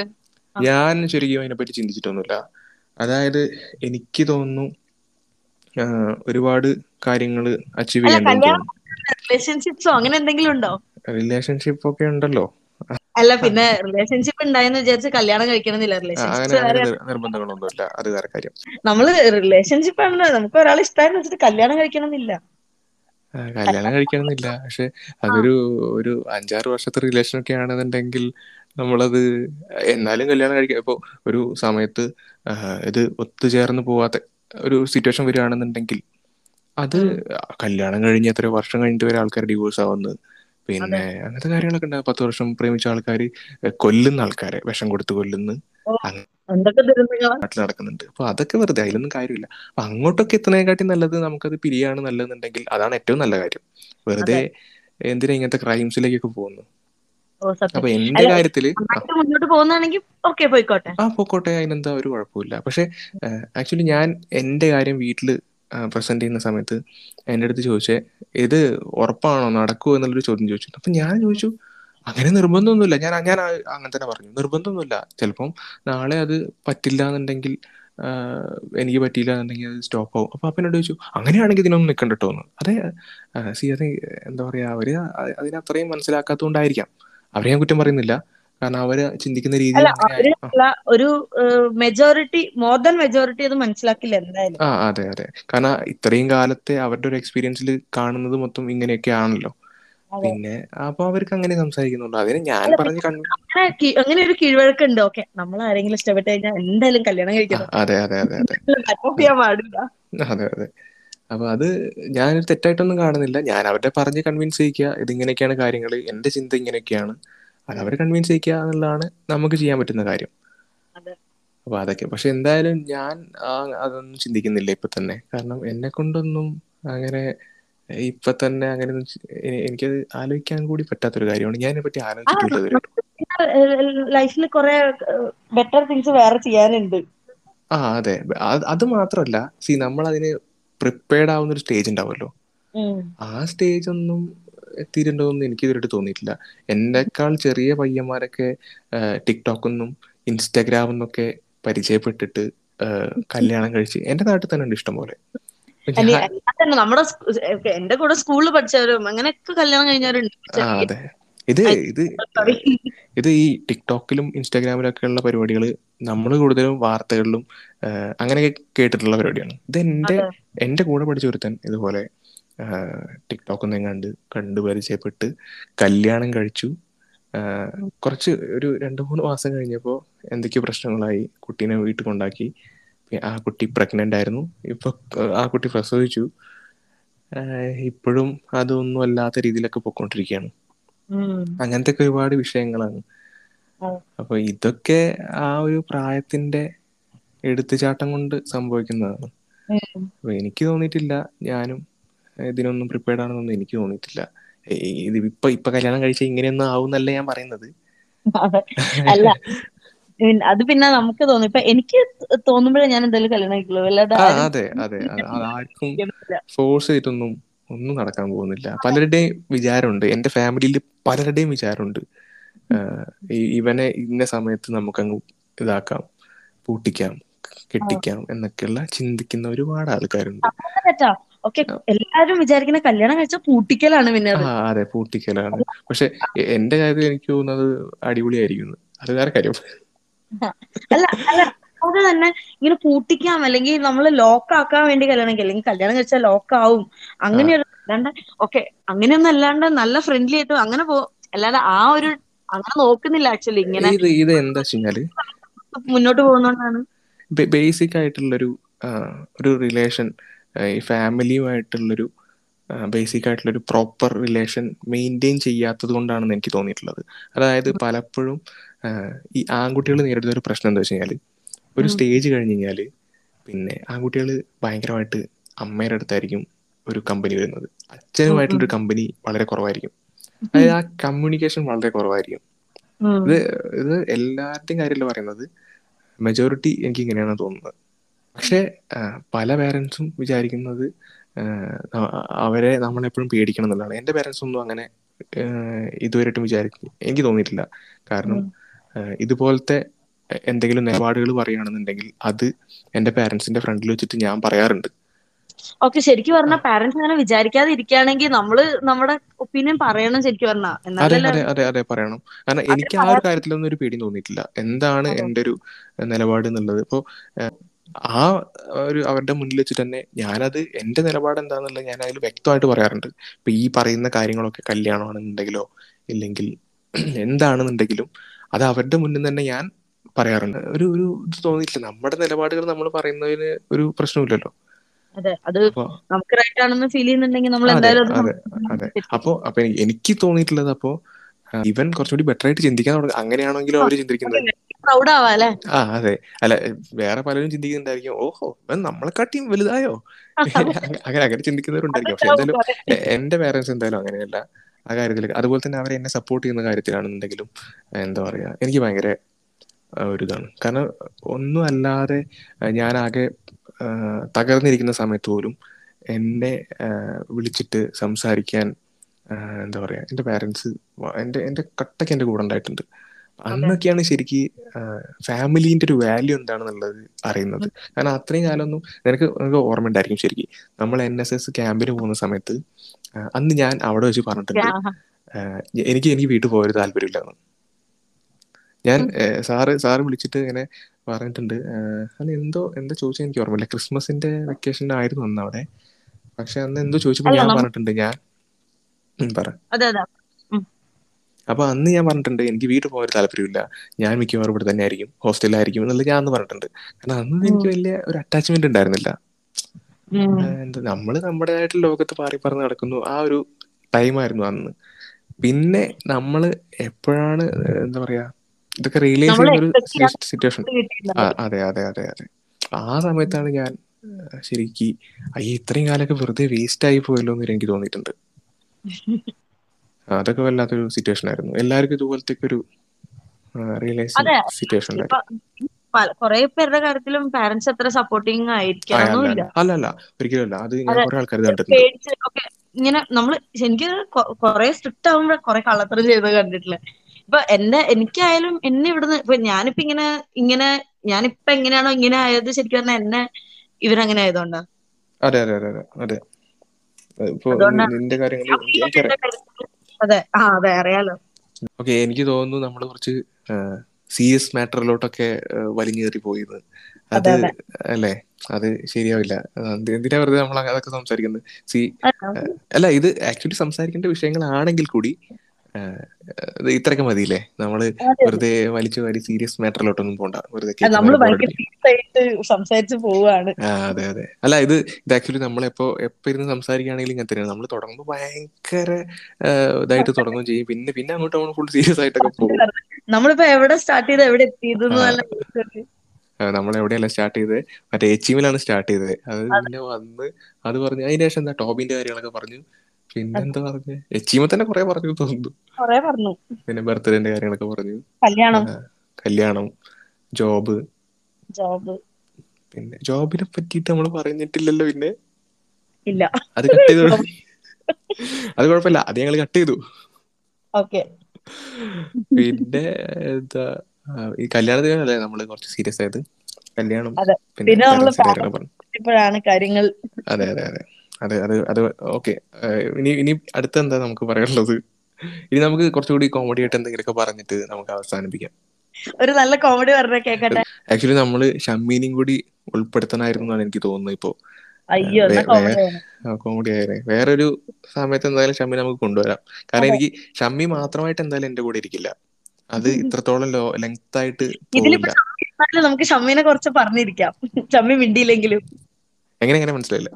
ഞാൻ ശരിക്കും അതിനെപ്പറ്റി ചിന്തിച്ചിട്ടൊന്നുമില്ല. അതായത് എനിക്ക് തോന്നുന്നു ഒരുപാട് കാര്യങ്ങൾ അച്ചീവ് തോന്നുന്നു റിലേഷൻഷിപ്സോ അങ്ങനെ എന്തെങ്കിലും ഉണ്ടോ? റിലേഷൻഷിപ്പ് ഒക്കെ ഉണ്ടല്ലോ. അല്ല പിന്നെ റിലേഷൻഷിപ്പ് ഉണ്ടായെന്ന് വിചാരിച്ച് കല്യാണം കഴിക്കണമെന്നില്ല. കാര്യം. നമ്മൾ റിലേഷൻഷിപ്പ് ആണ് നമുക്ക് ഒരാൾ ഇഷ്ടമായെന്ന് വെച്ചിട്ട് കല്യാണം കഴിക്കണമെന്നില്ല. കല്യാണം കഴിക്കണമെന്നില്ല. പക്ഷെ അതൊരു ഒരു അഞ്ചാറ് വർഷത്തെ റിലേഷൻ ഒക്കെ ആണെന്നുണ്ടെങ്കിൽ നമ്മളത് എന്നാലും കല്യാണം കഴിക്കാം. ഇപ്പോൾ ഒരു സമയത്ത് ഇത് ഒത്തുചേർന്ന് പോവാത്ത ഒരു സിറ്റുവേഷൻ വരികയാണെന്നുണ്ടെങ്കിൽ അത് കല്യാണം കഴിഞ്ഞ് എത്ര വർഷം കഴിഞ്ഞിട്ട് വരെ ആൾക്കാർ ഡിവോഴ്സ് ആവുന്നത് പിന്നെ അങ്ങനത്തെ കാര്യങ്ങളൊക്കെ ഉണ്ടാകും പത്ത് വർഷം പ്രേമിച്ച ആൾക്കാർ കൊല്ലുന്ന ആൾക്കാരെ വിഷം കൊടുത്ത് കൊല്ലുന്നു. നാട്ടിൽ നടക്കുന്നുണ്ട്. അപ്പൊ അതൊക്കെ വെറുതെ അതിലൊന്നും കാര്യമില്ല. അപ്പൊ അങ്ങോട്ടൊക്കെ എത്തുന്നതിനെക്കാട്ടി നല്ലത് നമുക്കത് പിരിയാണ് നല്ലതെന്നുണ്ടെങ്കിൽ അതാണ് ഏറ്റവും നല്ല കാര്യം. വെറുതെ എന്തിനാ ഇങ്ങനത്തെ ക്രൈംസിലേക്കൊക്കെ പോകുന്നു അപ്പൊ എന്റെ കാര്യത്തിൽ ആ മുന്നോട്ട് ഓക്കെ പോയിക്കോട്ടെ. ആ പൊക്കോട്ടെ. അതിനെന്താ ഒരു കുഴപ്പമില്ല പക്ഷെ ആക്ച്വലി ഞാൻ എന്റെ കാര്യം വീട്ടിൽ പ്രസന്റ് ചെയ്യുന്ന സമയത്ത് എന്റെ അടുത്ത് ചോദിച്ചേ ഇത് ഉറപ്പാണോ? നടക്കുമോ എന്നുള്ളൊരു ചോദ്യം ചോദിച്ചു അപ്പൊ ഞാൻ ചോദിച്ചു അങ്ങനെ നിർബന്ധമൊന്നുമില്ല. ഞാൻ ഞാൻ അങ്ങനെ തന്നെ പറഞ്ഞു. നിർബന്ധമൊന്നുമില്ല. ചിലപ്പം നാളെ അത് പറ്റില്ല എന്നുണ്ടെങ്കിൽ എനിക്ക് പറ്റിയില്ല എന്നുണ്ടെങ്കിൽ അത് സ്റ്റോപ്പ് ആവും. അപ്പൊ അപ്പനോട് ചോദിച്ചു അങ്ങനെയാണെങ്കിൽ ഇതിനൊന്നും നിൽക്കണ്ട കേട്ടോ എന്ന്. അതെ സി അത് എന്താ പറയാ അവർ അതിനത്രയും മനസ്സിലാക്കാത്തതുകൊണ്ടായിരിക്കാം അവരെ ഞാൻ കുറ്റം പറയുന്നില്ല. കാരണം അവർ ചിന്തിക്കുന്ന രീതി ഒരു മെജോറിറ്റി മോർ ദാൻ മെജോറിറ്റി അത് മനസ്സിലാക്കില്ല എന്തായാലും. ആ അതെ അതെ. കാരണം ഇത്രയും കാലത്തെ അവരുടെ ഒരു എക്സ്പീരിയൻസിൽ കാണുന്നത് മൊത്തം ഇങ്ങനെയൊക്കെ ആണല്ലോ. പിന്നെ അപ്പൊ അവർക്ക് അങ്ങനെ സംസാരിക്കുന്നുണ്ട്. അതിന് ഞാൻ പറഞ്ഞു അങ്ങനെ ഒരു അങ്ങനെ ഉണ്ട്. ഓക്കെ നമ്മൾ ആരെങ്കിലും ഇഷ്ടപ്പെട്ട് കഴിഞ്ഞാൽ എന്തായാലും കല്യാണം കഴിക്കാം കഴിക്കണം അതെ അതെ അതെ അതെ. അതെ അതെ. അപ്പൊ അത് ഞാനൊരു തെറ്റായിട്ടൊന്നും കാണുന്നില്ല. ഞാൻ അവരെ പറഞ്ഞ് കൺവിൻസ് ചെയ്യിക്കുക. ഇതിങ്ങനെയൊക്കെയാണ് കാര്യങ്ങൾ എന്റെ ചിന്ത ഇങ്ങനെയൊക്കെയാണ്. അത്. അവരെ കൺവിൻസ് ചെയ്യിക്കുക എന്നുള്ളതാണ് നമുക്ക് ചെയ്യാൻ പറ്റുന്ന കാര്യം. അപ്പൊ അതൊക്കെ. പക്ഷെ എന്തായാലും ഞാൻ അതൊന്നും ചിന്തിക്കുന്നില്ല ഇപ്പൊ തന്നെ. കാരണം എന്നെ കൊണ്ടൊന്നും അങ്ങനെ ഇപ്പൊ തന്നെ അങ്ങനെ എനിക്ക് എനിക്കത് ആലോചിക്കാൻ കൂടി പറ്റാത്തൊരു കാര്യമാണ്. ഞാൻ പറ്റി ആലോചിച്ചിട്ടുള്ളത് ലൈഫിൽ കുറെ ബെറ്റർ തിങ്സ് വേറെ ചെയ്യാനുണ്ട്. ആ അതെ. അത് മാത്രല്ല. മാത്രമല്ല സി നമ്മൾ അതിന് പ്രിപ്പയർഡ് ആവുന്ന ഒരു സ്റ്റേജ് ഉണ്ടാവുമല്ലോ. ആ സ്റ്റേജ് ഒന്നും എത്തിയിട്ടുണ്ടോന്നും എനിക്ക് ഇതുവരെ തോന്നിയിട്ടില്ല. എന്നെക്കാൾ ചെറിയ പയ്യന്മാരൊക്കെ ടിക്ടോക്കൊന്നും ഇൻസ്റ്റാഗ്രാമെന്നൊക്കെ പരിചയപ്പെട്ടിട്ട് കല്യാണം കഴിച്ച് എന്റെ നാട്ടിൽ തന്നെ ഉണ്ട് ഇഷ്ടം പോലെ നമ്മുടെ എന്റെ കൂടെ സ്കൂളിൽ പഠിച്ചവരും അങ്ങനെയൊക്കെ കല്യാണം കഴിഞ്ഞവരുണ്ട് ഇത് ഇത്. ഇത് ഈ ടിക്ടോക്കിലും ഇൻസ്റ്റാഗ്രാമിലും ഒക്കെ ഉള്ള പരിപാടികൾ നമ്മൾ കൂടുതലും വാർത്തകളിലും അങ്ങനെയൊക്കെ കേട്ടിട്ടുള്ള പരിപാടിയാണ്. ഇത് എന്റെ എന്റെ കൂടെ പഠിച്ച ഒരുത്തൻ ഇതുപോലെ ടിക്ടോക്ക് ഒന്നും കണ്ട് കണ്ടു പരിചയപ്പെട്ട് കല്യാണം കഴിച്ചു. കുറച്ച് ഒരു രണ്ട് മൂന്ന് മാസം കഴിഞ്ഞപ്പോൾ എന്തൊക്കെയോ പ്രശ്നങ്ങളായി കുട്ടീനെ വീട്ടിൽ കൊണ്ടാക്കി. ആ കുട്ടി പ്രഗ്നന്റ് ആയിരുന്നു. ഇപ്പൊ ആ കുട്ടി പ്രസവിച്ചു. ഇപ്പോഴും അതൊന്നും അല്ലാത്ത രീതിയിലൊക്കെ പൊക്കോണ്ടിരിക്കുകയാണ് അങ്ങനത്തെ ഒക്കെ ഒരുപാട് വിഷയങ്ങളാണ്. അപ്പൊ ഇതൊക്കെ ആ ഒരു പ്രായത്തിന്റെ എടുത്തുചാട്ടം കൊണ്ട് സംഭവിക്കുന്നതാണ്. അപ്പൊ എനിക്ക് തോന്നിയിട്ടില്ല. ഞാനും ഇതിനൊന്നും പ്രിപ്പയർഡ് ആണെന്നൊന്നും എനിക്ക് തോന്നിയിട്ടില്ല. ഇത് ഇപ്പൊ ഇപ്പൊ കല്യാണം കഴിച്ച ഇങ്ങനെയൊന്നും ആവുന്നല്ല ഞാൻ പറയുന്നത്. അല്ല അത് പിന്നെ നമുക്ക് തോന്നും. ഇപ്പൊ എനിക്ക് തോന്നുമ്പോഴേ ഞാൻ എന്തായാലും കല്യാണം കഴിക്കുള്ളൂ. അല്ലാതെ അതെ അതെ ആർക്കും ഫോഴ്സ് ചെയ്തിട്ടൊന്നും ഒന്നും നടക്കാൻ പോകുന്നില്ല. പലരുടെയും വിചാരമുണ്ട്. എന്റെ ഫാമിലിയിൽ പലരുടെയും വിചാരമുണ്ട്. ഇവനെ ഇന്ന സമയത്ത് നമുക്കങ്ങ് ഇതാക്കാം പൂട്ടിക്കാം കെട്ടിക്കാം എന്നൊക്കെയുള്ള ചിന്തിക്കുന്ന ഒരുപാട് ആൾക്കാരുണ്ട്. ഓക്കെ എല്ലാരും വിചാരിക്കുന്ന കല്യാണം കഴിച്ചാൽ പൂട്ടിക്കലാണ് പിന്നെ അതെ. പൂട്ടിക്കലാണ്. പക്ഷെ എന്റെ കാര്യത്തിൽ എനിക്ക് തോന്നുന്നത് അടിപൊളിയായിരിക്കുന്നു. അത് വേറെ കാര്യം. അല്ല അല്ല അത് തന്നെ ഇങ്ങനെ പൂട്ടിക്കാം അല്ലെങ്കിൽ നമ്മൾ ലോക്ക് ആക്കാൻ വേണ്ടി കല്യാണം അല്ലെങ്കിൽ കല്യാണം കഴിച്ചാൽ ലോക്ക് ആവും. അങ്ങനെ ഒരു അല്ലാണ്ട് ഓക്കെ അങ്ങനെയൊന്നും അല്ലാണ്ട് നല്ല ഫ്രണ്ട്ലി ആയിട്ട് അങ്ങനെ പോ അല്ലാതെ ആ ഒരു അങ്ങനെ നോക്കുന്നില്ല ആക്ച്വലി ഇങ്ങനെ ഇത് എന്താ മുന്നോട്ട് പോകുന്നോണ്ടാണ്. ബേസിക് ആയിട്ടുള്ളൊരു ഒരു റിലേഷൻ ഈ ഫാമിലിയുമായിട്ടുള്ളൊരു ബേസിക് ആയിട്ടുള്ളൊരു പ്രോപ്പർ റിലേഷൻ മെയിന്റെയിൻ ചെയ്യാത്തത് കൊണ്ടാണെന്ന് എനിക്ക് തോന്നിയിട്ടുള്ളത്. അതായത് പലപ്പോഴും ഈ ആൺകുട്ടികൾ നേരിടുന്ന ഒരു പ്രശ്നം എന്താ വെച്ച് കഴിഞ്ഞാൽ ഒരു സ്റ്റേജ് കഴിഞ്ഞ് കഴിഞ്ഞാൽ പിന്നെ ആൺകുട്ടികൾ ഭയങ്കരമായിട്ട് അമ്മയുടെ അടുത്തായിരിക്കും ഒരു കമ്പനി വരുന്നത്. അച്ഛനുമായിട്ടുള്ള ഒരു കമ്പനി വളരെ കുറവായിരിക്കും. അതായത് ആ കമ്മ്യൂണിക്കേഷൻ വളരെ കുറവായിരിക്കും. ഇത് ഇത് എല്ലാവരുടെയും കാര്യമല്ല പറയുന്നത് മെജോറിറ്റി എനിക്ക് ഇങ്ങനെയാണ് തോന്നുന്നത്. പക്ഷേ പല പേരൻസും വിചാരിക്കുന്നത് അവരെ നമ്മളെപ്പോഴും പേടിക്കണം എന്നുള്ളതാണ്. എന്റെ പേരൻസ് ഒന്നും അങ്ങനെ ഇതുവരെയായിട്ടും വിചാരിക്കും എനിക്ക് തോന്നിയിട്ടില്ല. കാരണം ഇതുപോലത്തെ എന്തെങ്കിലും നിലപാടുകൾ പറയുകയാണെന്നുണ്ടെങ്കിൽ അത് എന്റെ പാരൻസിന്റെ ഫ്രണ്ടിൽ വെച്ചിട്ട് ഞാൻ പറയാറുണ്ട്. ഓക്കെ ശരിക്കും പറഞ്ഞാൽ പാരന്റ്സ് അങ്ങനെ വിചാരിക്കാതെ ഇരിക്കുകയാണെങ്കിൽ നമ്മൾ നമ്മുടെ ഒപ്പീനിയൻ പറയണം ശരിക്കും പറഞ്ഞാൽ അതെ അതെ അതെ അതെ പറയണം. കാരണം എനിക്ക് ആ ഒരു കാര്യത്തിലൊന്നും ഒരു പേടി തോന്നിയിട്ടില്ല. എന്താണ് എന്റെ എന്റെ ഒരു നിലപാട് എന്നുള്ളത്? ഇപ്പോ ആ ഒരു അവരുടെ മുന്നിൽ വെച്ചിട്ട് തന്നെ ഞാനത് എന്റെ നിലപാട് എന്താണെന്നുള്ളത് ഞാൻ അതിൽ വ്യക്തമായിട്ട് പറയാറുണ്ട്. ഇപ്പൊ ഈ പറയുന്ന കാര്യങ്ങളൊക്കെ കല്യാണമാണെന്നുണ്ടെങ്കിലോ ഇല്ലെങ്കിൽ എന്താണെന്നുണ്ടെങ്കിലും അത് അവരുടെ മുന്നിൽ തന്നെ ഞാൻ പറയാറുണ്ട്. ഒരു ഒരു ഇത് തോന്നിയില്ല നമ്മുടെ നിലപാടുകൾ നമ്മൾ പറയുന്നതിന് ഒരു പ്രശ്നമില്ലല്ലോ. അതെ. അത് അപ്പൊ നമുക്ക് റൈറ്റ് ആണെന്ന് ഫീൽ ചെയ്യുന്നുണ്ടെങ്കിൽ നമ്മൾ എന്തായാലും അതെ അതെ അപ്പോ അപ്പൊ എനിക്ക് തോന്നിയിട്ടുള്ളത് അപ്പോ ഇവൻ കുറച്ചുകൂടി ബെറ്റർ ആയിട്ട് ചിന്തിക്കാൻ തുടങ്ങി. അങ്ങനെയാണെങ്കിലും അവർ ചിന്തിക്കുന്നത്. ആ അതെ. അല്ല വേറെ പലരും ചിന്തിക്കുന്നുണ്ടായിരിക്കും. ഓഹോ ഇവൻ നമ്മളെക്കാട്ടിയും വലുതായോ? (laughs) അങ്ങനെ അങ്ങനെ ചിന്തിക്കുന്നവരുണ്ടായിരിക്കും. പക്ഷെ എന്തായാലും എന്റെ പേരൻസ് എന്തായാലും അങ്ങനെയല്ല. ആ കാര്യത്തിൽ അതുപോലെ തന്നെ അവരെ എന്നെ സപ്പോർട്ട് ചെയ്യുന്ന കാര്യത്തിലാണെന്നുണ്ടെങ്കിലും എന്താ പറയാ എനിക്ക് ഭയങ്കര ഒരു ഇതാണ്. കാരണം ഒന്നും അല്ലാതെ ഞാൻ ഞാനാകെ തകർന്നിരിക്കുന്ന സമയത്ത് പോലും എന്നെ വിളിച്ചിട്ട് സംസാരിക്കാൻ എന്താ പറയാ എന്റെ പാരൻസ് എന്റെ എന്റെ കട്ടയ്ക്ക് എന്റെ കൂടെ ഉണ്ടായിട്ടുണ്ട്. അന്നൊക്കെയാണ് ശരിക്ക് ഫാമിലിന്റെ ഒരു വാല്യൂ എന്താണെന്നുള്ളത് അറിയുന്നത്. കാരണം അത്രയും കാലമൊന്നും നിനക്ക് നിനക്ക് ഓർമ്മ ഉണ്ടായിരിക്കും ശരിക്ക്. നമ്മൾ എൻ എസ് എസ് ക്യാമ്പിന് പോകുന്ന സമയത്ത് അന്ന് ഞാൻ അവിടെ വെച്ച് പറഞ്ഞിട്ടുണ്ട് എനിക്ക് എനിക്ക് വീട്ടിൽ പോയൊരു താല്പര്യമില്ലെന്ന് ഞാൻ സാറ് സാറ് വിളിച്ചിട്ട് ഇങ്ങനെ പറഞ്ഞിട്ടുണ്ട് അന്ന് എന്തോ എന്താ ചോദിച്ചാൽ എനിക്ക് ഓർമ്മയില്ല. ക്രിസ്മസിന്റെ വെക്കേഷൻ ആയിരുന്നു അന്ന് അവിടെ. പക്ഷെ അന്ന് എന്തോ ചോദിച്ചപ്പോ ഞാൻ പറഞ്ഞിട്ടുണ്ട് ഞാൻ പറ. അതെ അതെ അപ്പൊ അന്ന് ഞാൻ പറഞ്ഞിട്ടുണ്ട് എനിക്ക് വീട്ടിൽ പോകാൻ ഒരു താല്പര്യമില്ല ഞാൻ മിക്കവാറും ഇവിടെ തന്നെ ആയിരിക്കും ഹോസ്റ്റലിലായിരിക്കും എന്നുള്ളത് ഞാൻ അന്ന് പറഞ്ഞിട്ടുണ്ട്. കാരണം അന്ന് എനിക്ക് വലിയ ഒരു അറ്റാച്ച്മെന്റ് ഉണ്ടായിരുന്നില്ല. എന്താ നമ്മൾ നമ്മുടേതായിട്ടുള്ള ലോകത്ത് പാറി പറന്ന് നടക്കുന്നു ആ ഒരു ടൈം ആയിരുന്നു അന്ന്. പിന്നെ നമ്മൾ എപ്പോഴാണ് എന്താ പറയാ ഇതൊക്കെ റിയലൈസ് നമ്മൾ ചെയ്യുന്ന ഒരു സിറ്റുവേഷൻ അതെ അതെ അതെ അതെ. ആ സമയത്താണ് ഞാൻ ശരിക്ക് അയ്യ ഇത്രയും കാലമൊക്കെ വെറുതെ വേസ്റ്റ് ആയി പോയല്ലോ എന്ന് എനിക്ക് തോന്നിയിട്ടുണ്ട്. (laughs) അതൊക്കെ വല്ലാത്തൊരു സിറ്റുവേഷൻ ആയിരുന്നു. എല്ലാവർക്കും ഇതുപോലത്തെ ഒരു സിറ്റുവേഷൻ കുറെ പേരുടെ കാര്യത്തിലും പാരന്റ്സ് അത്ര സപ്പോർട്ടിങ് ആയിരിക്കണമെന്നില്ല അല്ല അല്ല. ഒരിക്കലും അത്. കുറെ ആൾക്കാർ കണ്ടിട്ടുണ്ട്. ഇങ്ങനെ നമ്മൾ എനിക്ക് കുറെ സ്ട്രിക്റ്റ് ആവുമ്പോ കുറെ കള്ളത്തരം ചെയ്ത് കണ്ടിട്ടില്ല? ഇപ്പൊ എന്റെ എനിക്കായാലും എന്നെ ഇവിടുന്ന് ഇപ്പൊ ഞാനിപ്പോ ഇങ്ങനെ ഇങ്ങനെ ഞാനിപ്പോ എങ്ങനെയാണോ ഇങ്ങനെ ആയത് ശരിക്കും പറഞ്ഞാൽ എന്നെ ഇവരങ്ങനെ ആയതുകൊണ്ടാ. അതെ അതെ അതെ അതെ അതെ. ഇപ്പൊ നിന്റെ കാര്യങ്ങൾ അതെ. ആ അതെ അറിയാലോ. ഓക്കെ എനിക്ക് തോന്നുന്നു നമ്മൾ കുറച്ച് സീരിയസ് മാറ്ററിലോട്ടൊക്കെ വലിഞ്ഞേറി പോയത് അത് അല്ലേ? അത് ശരിയാവില്ല. എന്തിനാ വെറുതെ നമ്മൾ അതൊക്കെ സംസാരിക്കുന്നത്? സി അല്ല ഇത് ആക്ച്വലി സംസാരിക്കേണ്ട വിഷയങ്ങളാണെങ്കിൽ കൂടി ഇത്രയൊക്കെ മതിയില്ലേ? നമ്മൾ. വെറുതെ വലിച്ചു വാരി സീരിയസ് മാറ്ററിലോട്ടൊന്നും പോണ്ട. വെറുതെ സംസാരിച്ച് പോവാണ് അതെ അതെ. അല്ല ഇത് ഇത് ആക്ച്വലി നമ്മളെപ്പോ എപ്പോ ഇരുന്ന് സംസാരിക്കുകയാണെങ്കിലും ഇങ്ങനെ തന്നെയാണ്. നമ്മൾ തുടങ്ങുമ്പോൾ ഭയങ്കര ഇതായിട്ട് തുടങ്ങും ചെയ്യും. പിന്നെ പിന്നെ അങ്ങോട്ട് നമ്മൾ ഫുൾ സീരിയസ് ആയിട്ടൊക്കെ പോകും. നമ്മളിപ്പോ എവിടെ സ്റ്റാർട്ട് ചെയ്ത് എവിടെ എത്തിയത് നമ്മൾ എവിടെയല്ല സ്റ്റാർട്ട് ചെയ്തത് മറ്റേ എച്ചിമിലാണ് സ്റ്റാർട്ട് ചെയ്തത്. അത്. പിന്നെ വന്ന് അത് പറഞ്ഞു അതിന് ശേഷം എന്താ ടോബിന്റെ കാര്യങ്ങളൊക്കെ പറഞ്ഞു. പിന്നെന്താ പറഞ്ഞു? എച്ചിമ തന്നെ കൊറേ പറഞ്ഞു തോന്നുന്നു. കൊറേ പറഞ്ഞു. പിന്നെ ബർത്ത്ഡേന്റെ കാര്യങ്ങളൊക്കെ പറഞ്ഞു. കല്യാണം. കല്യാണം ജോബ്. ജോബ്. പിന്നെ ജോബിനെ പറ്റിട്ട് നമ്മൾ പറഞ്ഞിട്ടില്ലല്ലോ പിന്നെ. ഇല്ല. അത് കട്ട് ചെയ്തു? അത് കുഴപ്പമില്ല അത് ഞങ്ങൾ കട്ട് ചെയ്തു. ഓക്കെ. പിന്നെ എന്താ ഈ കല്യാണത്തിനല്ലേ നമ്മൾ കുറച്ച് സീരിയസ് ആയത്? കല്യാണം പിന്നെ കാര്യങ്ങൾ. അതെ അതെ അതെ. അതെ അത് അത് ഓക്കെ. ഇനി ഇനി അടുത്ത എന്താ നമുക്ക് പറയാനുള്ളത്? ഇനി നമുക്ക് കുറച്ചുകൂടി കോമഡി ആയിട്ട് എന്തെങ്കിലുമൊക്കെ പറഞ്ഞിട്ട് നമുക്ക് അവസാനിപ്പിക്കാം. ഒരു നല്ല കോമഡി പറഞ്ഞ കേക്കട്ടെ? ആക്ച്വലി നമ്മൾ ഷമ്മീനും കൂടി ഉൾപ്പെടുത്തണമായിരുന്നു എന്നാണ് എനിക്ക് തോന്നുന്നത് ഇപ്പോ. അയ്യോ കോമഡി ആണ് കോമഡി ആയേ. വേറൊരു സമയത്ത് എന്തായാലും ഷമ്മി നമുക്ക് കൊണ്ടുവരാം. കാരണം. എനിക്ക് ഷമ്മി മാത്രമായിട്ട് എന്തായാലും എന്റെ കൂടെ ഇരിക്കില്ല. അത് ഇത്രത്തോളം ലോ ലെങ്ത് ആയിട്ട് നമുക്ക് ഷമ്മീനെ കുറച്ച് പറഞ്ഞിരിക്കാം. ഷമ്മി മിണ്ടിയില്ലെങ്കിലും. എങ്ങനെ എങ്ങനെ മനസ്സിലായില്ല?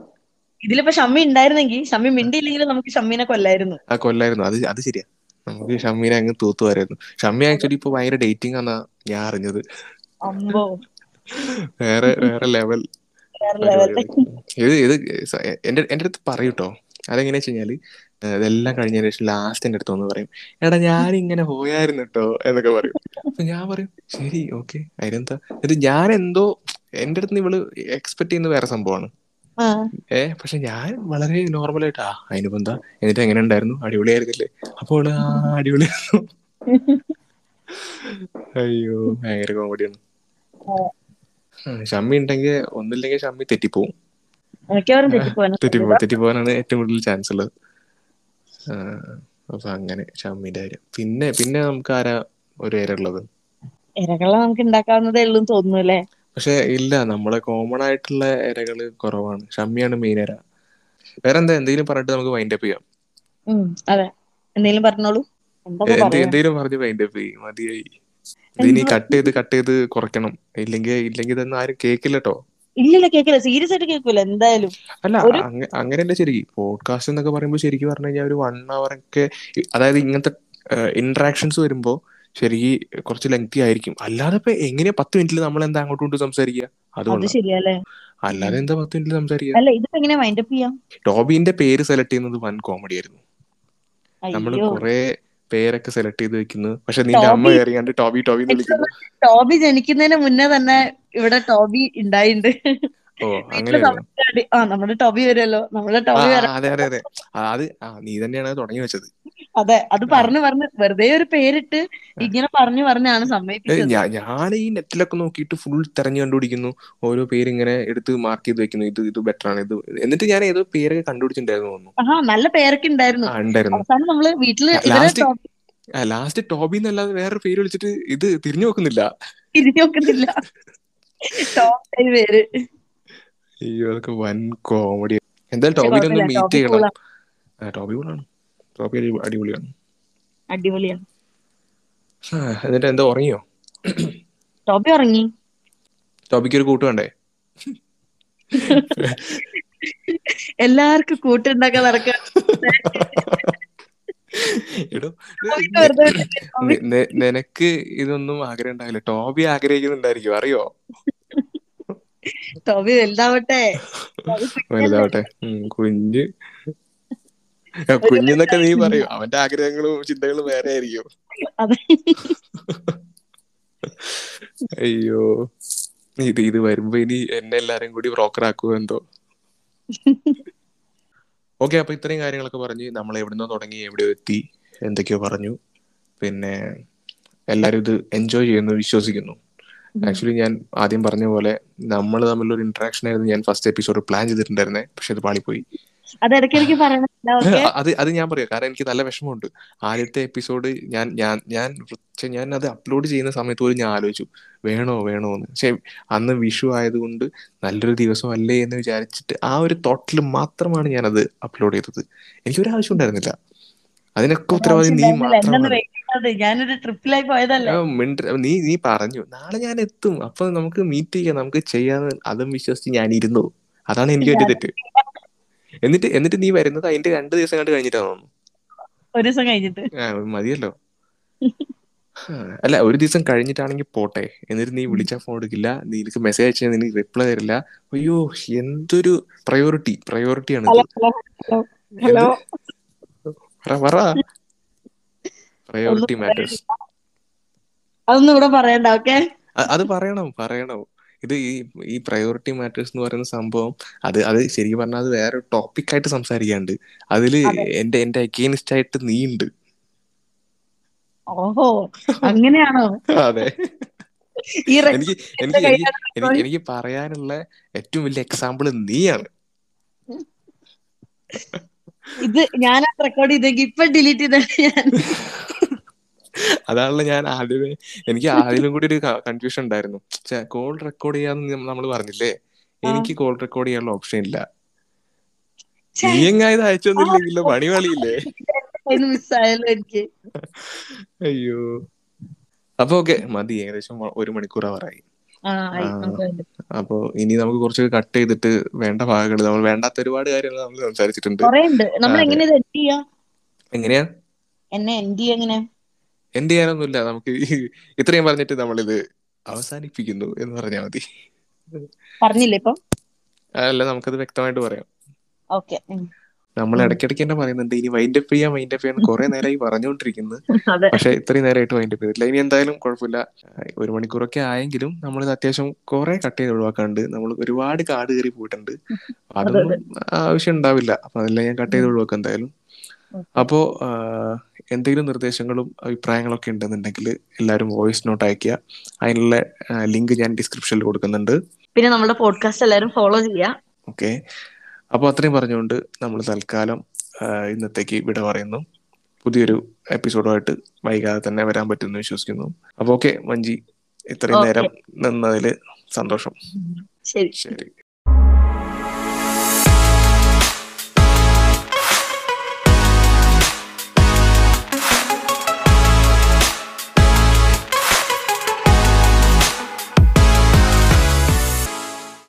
ഇതിലിപ്പോ ഷമ്മി ഉണ്ടായിരുന്നെങ്കിൽ ഷമ്മി മിണ്ടിയില്ലെങ്കിലും നമുക്ക് ഷമ്മീനെ കൊല്ലായിരുന്നു. ആ കൊല്ലായിരുന്നു. അത് അത് ശരിയാ. നമുക്ക് ഷമ്മീനെ അങ്ങ് തൂത്തുവായിരുന്നു ഷമ്മി ആക്ച്വലി ഇപ്പൊ ഭയങ്കര ഡേറ്റിംഗ് ആണെന്നാ ഞാൻ അറിഞ്ഞത്. അമ്പോ. വേറെ വേറെ ലെവൽ. ഇത് ഇത് എന്റെ എന്റെ അടുത്ത് പറയൂട്ടോ. അതെങ്ങനെയാ വെച്ച് കഴിഞ്ഞാൽ ഇതെല്ലാം കഴിഞ്ഞതിന് ശേഷം ലാസ്റ്റ് എന്റെ അടുത്ത് വന്ന് പറയും എടാ ഞാൻ ഇങ്ങനെ പോയായിരുന്നു കേട്ടോ എന്നൊക്കെ പറയും. അപ്പൊ ഞാൻ പറയും ശരി ഓക്കെ. അതിനെന്താ? ഇത് ഞാൻ എന്തോ എന്റെ അടുത്ത് ഇവൾ എക്സ്പെക്ട് ചെയ്യുന്ന വേറെ സംഭവമാണ്. ഏ പക്ഷെ ഞാൻ വളരെ നോർമൽ ആയിട്ടാ. അതിനിപ്പോ എന്താ എന്നിട്ട് എങ്ങനെ ഉണ്ടായിരുന്നു? അടിപൊളിയായിരുന്നില്ലേ? അപ്പോൾ അടിപൊളിയായിരുന്നു. അയ്യോ ഭയങ്കര കോമഡിയാണ് ഷമ്മി ഉണ്ടെങ്കിൽ ഒന്നില്ലെങ്കിൽ ഷമ്മി തെറ്റിപ്പോവും. തെറ്റിപ്പോ തെറ്റിപ്പോവാനാണ് ഏറ്റവും കൂടുതൽ ചാൻസ് ഉള്ളത്. അപ്പൊ അങ്ങനെ ഷമ്മിന്റെ കാര്യം. പിന്നെ പിന്നെ നമുക്ക് ആരാ ഒരു പേര് ഉള്ളത് ഇരകളെ നമുക്ക് ഉണ്ടാക്കാവുന്നതേ ഉള്ളൂ തോന്നുന്നു അല്ലേ? പക്ഷെ ഇല്ല. നമ്മളെ കോമൺ ആയിട്ടുള്ള ഇരകൾ കുറവാണ്. ഷമ്മിയാണ് മെയിൻ ഇര വേറെ എന്താ എന്തെങ്കിലും പറഞ്ഞിട്ട് നമുക്ക് വൈൻഡ് അപ്പ് ചെയ്യാം. അതെ. എന്തെങ്കിലും പറഞ്ഞോളൂ. എന്തെങ്കിലും പറഞ്ഞ് വൈൻഡ് അപ്പ് ചെയ്യും. മതിയായി. ഇതിനി കട്ട് ചെയ്ത് കട്ട് ചെയ്ത് കുറയ്ക്കണം. ഇല്ലെങ്കിൽ ഇല്ലെങ്കിൽ ഇതൊന്നും ആരും കേക്കില്ല കേട്ടോ ഇല്ലില്ല കേക്കില്ല. സീരിയസ് ആയിട്ട് കേൾക്കൂല എന്തായാലും. അല്ല അങ്ങനെയല്ല ശരി പോഡ്കാസ്റ്റ് എന്നൊക്കെ പറയുമ്പോൾ ശരിക്കും പറഞ്ഞു കഴിഞ്ഞാൽ ഒരു വൺ അവർ ഒക്കെ അതായത് ഇങ്ങനത്തെ ഇന്ററാക്ഷൻസ് വരുമ്പോ ശരിക്ക് കുറച്ച് ലെങ്തി ആയിരിക്കും. അല്ലാതെ ഇപ്പൊ എങ്ങനെയാ പത്ത് മിനിറ്റിൽ നമ്മൾ എന്താ അങ്ങോട്ടും ഇങ്ങോട്ടും സംസാരിക്കുക അത് അതുകൊണ്ടാ ശരിയല്ലേ അല്ലാതെ എന്താ പത്ത് മിനിറ്റിൽ സംസാരിക്കുക അല്ല ഇതിപ്പോ എങ്ങനെ ചെയ്യാം? ടോബിന്റെ പേര് സെലക്ട് ചെയ്യുന്നത് വൻ കോമഡി ആയിരുന്നു. നമ്മൾ കുറെ പേരൊക്കെ സെലക്ട് ചെയ്ത് വെക്കുന്നു. പക്ഷെ നിന്റെ അമ്മ കയറിയാണ്ട് ടോബി ടോബി ടോബി ജനിക്കുന്നതിന് മുന്നേ തന്നെ ഇവിടെ ടോബി ഉണ്ടായിട്ടുണ്ട് ആ നമ്മുടെ ടോബി വരുമല്ലോ നമ്മുടെ ടോബി അതെ അതെ അതെ. അത് നീ തന്നെയാണ് തുടങ്ങി വെച്ചത്. അതെ അത് ആ. പറഞ്ഞു പറഞ്ഞ്. വെറുതെ ഒരു പേരിട്ട് ഇങ്ങനെ പറഞ്ഞു പറഞ്ഞാണ് സമ്മതിപ്പിച്ചത് ഞാൻ ഈ നെറ്റിലൊക്കെ നോക്കിയിട്ട് ഫുൾ തെരഞ്ഞു കണ്ടുപിടിക്കുന്നു. ഓരോ പേര് ഇങ്ങനെ എടുത്ത് മാർക്ക് ചെയ്ത് വെക്കുന്നു. ഇത് ഇത് ബെറ്റർ ആണ്. ഇത് എന്നിട്ട് ഞാൻ ഏതോ പേരൊക്കെ കണ്ടുപിടിച്ചിട്ടുണ്ടായിരുന്നു തോന്നുന്നു. നല്ല പേരൊക്കെ ഉണ്ടായിരുന്നു. ആ അവസാനം നമ്മൾ വീട്ടിൽ ലാസ്റ്റ് ടോബി എന്നല്ലാതെ വേറൊരു പേര് വിളിച്ചിട്ട് ഇത് തിരിഞ്ഞു നോക്കുന്നില്ല. തിരിഞ്ഞു നോക്കുന്നില്ല. (laughs) ടോബി പേര്. അയ്യോ അതൊക്കെ വൻ കോമഡി എന്തായാലും ടോബിനെ ഒന്ന് മീറ്റ് ചെയ്യണം. ടോബി കൂളാണ് ടോബി അടിപൊളിയാണ്. അടിപൊളിയാണ്. എന്നിട്ട് എന്താ ഉറങ്ങിയോ? ടോബി ഉറങ്ങി. ടോബിക്ക് ഒരു കൂട്ട് വേണ്ടേ? എല്ലാവർക്കും കൂട്ടുണ്ടാക്കാൻ നടക്കുക എടോ ടോബിക്ക് വെറുതെ വിട്ടിട്ട് ടോബി. നെ- നെ- നിനക്ക് ഇതൊന്നും ആഗ്രഹം ഉണ്ടാകില്ല ടോബി ആഗ്രഹിക്കുന്നുണ്ടായിരിക്കും. അറിയോ? ടോബി വലുതാവട്ടെ. വലുതാവട്ടെ. കുഞ്ഞ്. കുഞ്ഞെന്നൊക്കെ നീ പറയൂ. അവന്റെ ആഗ്രഹങ്ങളും ചിന്തകളും വേറെ ആയിരിക്കും. അയ്യോ. ഇത് ഇത് വരുമ്പോ ഇനി എന്നെ എല്ലാരും കൂടി ബ്രോക്കർ ആക്കുമോ എന്തോ? ഓക്കെ അപ്പൊ ഇത്രയും കാര്യങ്ങളൊക്കെ പറഞ്ഞ്. നമ്മൾ എവിടുന്നോ തുടങ്ങി എവിടെയോ എത്തി. എന്തൊക്കെയോ പറഞ്ഞു. പിന്നെ എല്ലാരും ഇത് എൻജോയ് ചെയ്യുന്നു വിശ്വസിക്കുന്നു. ആക്ച്വലി ഞാൻ ആദ്യം പറഞ്ഞ പോലെ നമ്മൾ തമ്മിലൊരു ഇന്ററാക്ഷൻ ആയിരുന്നു. ഞാൻ ഫസ്റ്റ് എപ്പിസോഡ് പ്ലാൻ ചെയ്തിട്ടുണ്ടായിരുന്നേ. പക്ഷെ അത് പാളിപ്പോയി. (laughs) അത് അത് ഞാൻ പറയാം. കാരണം എനിക്ക് നല്ല വിഷമമുണ്ട്. ആദ്യത്തെ എപ്പിസോഡ് ഞാൻ ഞാൻ ഞാൻ ഞാൻ അത് അപ്ലോഡ് ചെയ്യുന്ന സമയത്ത് പോലും ഞാൻ ആലോചിച്ചു. വേണോ വേണോ എന്ന്. പക്ഷെ അന്ന് വിഷു ആയതുകൊണ്ട് നല്ലൊരു ദിവസം അല്ലേ എന്ന് വിചാരിച്ചിട്ട് ആ ഒരു തോട്ടിൽ മാത്രമാണ് ഞാൻ അത് അപ്ലോഡ് ചെയ്തത്. എനിക്കൊരു ആവശ്യം ഉണ്ടായിരുന്നില്ല. അതിനൊക്കെ ഉത്തരവാദി നീ മാത്രമാണ് ഞാനൊരു ട്രിപ്പിലായി പോയതല്ലേ? നീ നീ പറഞ്ഞു. നാളെ ഞാൻ എത്തും. അപ്പൊ നമുക്ക് മീറ്റ് ചെയ്യാം. നമുക്ക് ചെയ്യാന്ന് അതും വിശ്വസിച്ച് ഞാൻ ഇരുന്നു. അതാണ് എനിക്ക് എന്റെ തെറ്റ്. എന്നിട്ട് എന്നിട്ട് നീ വരുന്നത് അതിന്റെ രണ്ട് ദിവസം കണ്ട് കഴിഞ്ഞിട്ടാണോ ഒരു ദിവസം കഴിഞ്ഞിട്ട്. മതിയല്ലോ. അല്ല ഒരു ദിവസം കഴിഞ്ഞിട്ടാണെങ്കിൽ പോട്ടെ. എന്നിട്ട് നീ വിളിച്ചാൽ ഫോൺ എടുക്കില്ല. നീ എനിക്ക് മെസ്സേജ് അയച്ചാൽ നിനക്ക് റിപ്ലൈ തരില്ല. അയ്യോ എന്തൊരു പ്രയോറിറ്റി പ്രയോറിറ്റിയാണ് ഹലോ പറ പറ. പ്രയോറിറ്റി മാറ്റേഴ്സ് അതൊന്നും ഇവിടെ പറയണ്ട ഓക്കെ അത് പറയണം പറയണം. ഇത് ഈ ഈ പ്രയോറിറ്റി മാറ്റേഴ്സ് എന്ന് പറയുന്ന സംഭവം അത് അത് ശരിക്കും പറഞ്ഞാൽ അത് വേറെ ടോപ്പിക് ആയിട്ട് സംസാരിക്കാണ്ട്. അതിൽ അതെ. എന്റെ എന്റെ അഗെയിൻസ്റ്റ് ആയിട്ട് നീ ഉണ്ട് ഓഹോ അങ്ങനെയാണോ? അതെ. എനിക്ക് എനിക്ക് എനിക്ക് എനിക്ക് പറയാനുള്ള ഏറ്റവും വലിയ എക്സാമ്പിൾ നീയാണ്. (laughs) ഇത് ഞാൻ റെക്കോർഡ് ചെയ്തെങ്കിൽ ഇപ്പൊ ഡിലീറ്റ് ചെയ്ത ഞാൻ. അതാണല്ലോ ഞാൻ ആദ്യമേ. എനിക്ക് ആദ്യം കൂടി ഒരു കൺഫ്യൂഷൻ ഉണ്ടായിരുന്നു. കോൾ റെക്കോർഡ് ചെയ്യാന്ന് നമ്മൾ പറഞ്ഞില്ലേ? എനിക്ക് കോൾ റെക്കോർഡ് ചെയ്യാനുള്ള ഓപ്ഷൻ ഇല്ല. നീ എങ്ങായത് അയച്ചൊന്നുമില്ലെങ്കിലോ? പണി കളിയില്ലേ അയ്യോ. അപ്പൊ ഓക്കെ മതി. ഏകദേശം ഒരു മണിക്കൂർ അവറായി അപ്പൊ ഇനി നമുക്ക് കുറച്ച് കട്ട് ചെയ്തിട്ട് വേണ്ട ഭാഗങ്ങൾ നമ്മൾ വേണ്ടാത്ത ഒരുപാട് കാര്യങ്ങൾ നമ്മൾ സംസാരിച്ചിട്ടുണ്ട്. നമ്മൾ എങ്ങനെ എങ്ങനെയാ എന്നെ എൻഡ് എങ്ങനെ എൻഡ് ചെയ്യാനൊന്നുമില്ല. നമുക്ക് ഇത്രയും പറഞ്ഞിട്ട് നമ്മൾ ഇത് അവസാനിപ്പിക്കുന്നു എന്ന് പറഞ്ഞാൽ മതി. പറഞ്ഞില്ലേ ഇപ്പൊ? അല്ല നമുക്കത് വ്യക്തമായിട്ട് പറയാം. ഓക്കെ നമ്മൾ. ഇടയ്ക്കിടയ്ക്ക് തന്നെ പറയുന്നുണ്ട് ഇനി വൈൻഡ് വൈൻഡപ്പ് ചെയ്യാൻ വൈൻഡപ്പ് ചെയ്യാൻ കുറെ നേരമായി പറഞ്ഞുകൊണ്ടിരിക്കുന്നത്. (laughs) പക്ഷെ ഇത്രയും നേരമായിട്ട് വൈൻഡപ്പ് ചെയ്തിട്ടില്ല. ഇനി എന്തായാലും കുഴപ്പമില്ല. ഒരു മണിക്കൂറൊക്കെ ആയെങ്കിലും നമ്മൾ അത്യാവശ്യം കുറെ കട്ട് ചെയ്ത് ഒഴിവാക്കാണ്ട് നമ്മൾ ഒരുപാട് കാട് കയറി പോയിട്ടുണ്ട്. (laughs) അതൊന്നും ആവശ്യം ഉണ്ടാവില്ല. അപ്പൊ അതെല്ലാം ഞാൻ കട്ട് ചെയ്ത് ഒഴിവാക്കാം എന്തായാലും. അപ്പോ എന്തെങ്കിലും നിർദ്ദേശങ്ങളും അഭിപ്രായങ്ങളും ഒക്കെ ഉണ്ടെന്നുണ്ടെങ്കിൽ എല്ലാവരും വോയിസ് നോട്ട് അയക്കുക അതിനുള്ള ലിങ്ക് ഞാൻ ഡിസ്ക്രിപ്ഷനിൽ കൊടുക്കുന്നുണ്ട്. പിന്നെ നമ്മുടെ പോഡ്കാസ്റ്റ് എല്ലാവരും ഫോളോ ചെയ്യുക. ഓക്കെ അപ്പോൾ അത്രയും പറഞ്ഞുകൊണ്ട് നമ്മൾ തൽക്കാലം ഇന്നത്തേക്ക് വിട പറയുന്നു. പുതിയൊരു എപ്പിസോഡുമായിട്ട് വൈകാതെ തന്നെ വരാൻ പറ്റുമെന്ന് വിശ്വസിക്കുന്നു. അപ്പോൾ ഓക്കെ മഞ്ജി ഇത്രയും നേരം നിന്നതിൽ സന്തോഷം. ശരി. ശരി.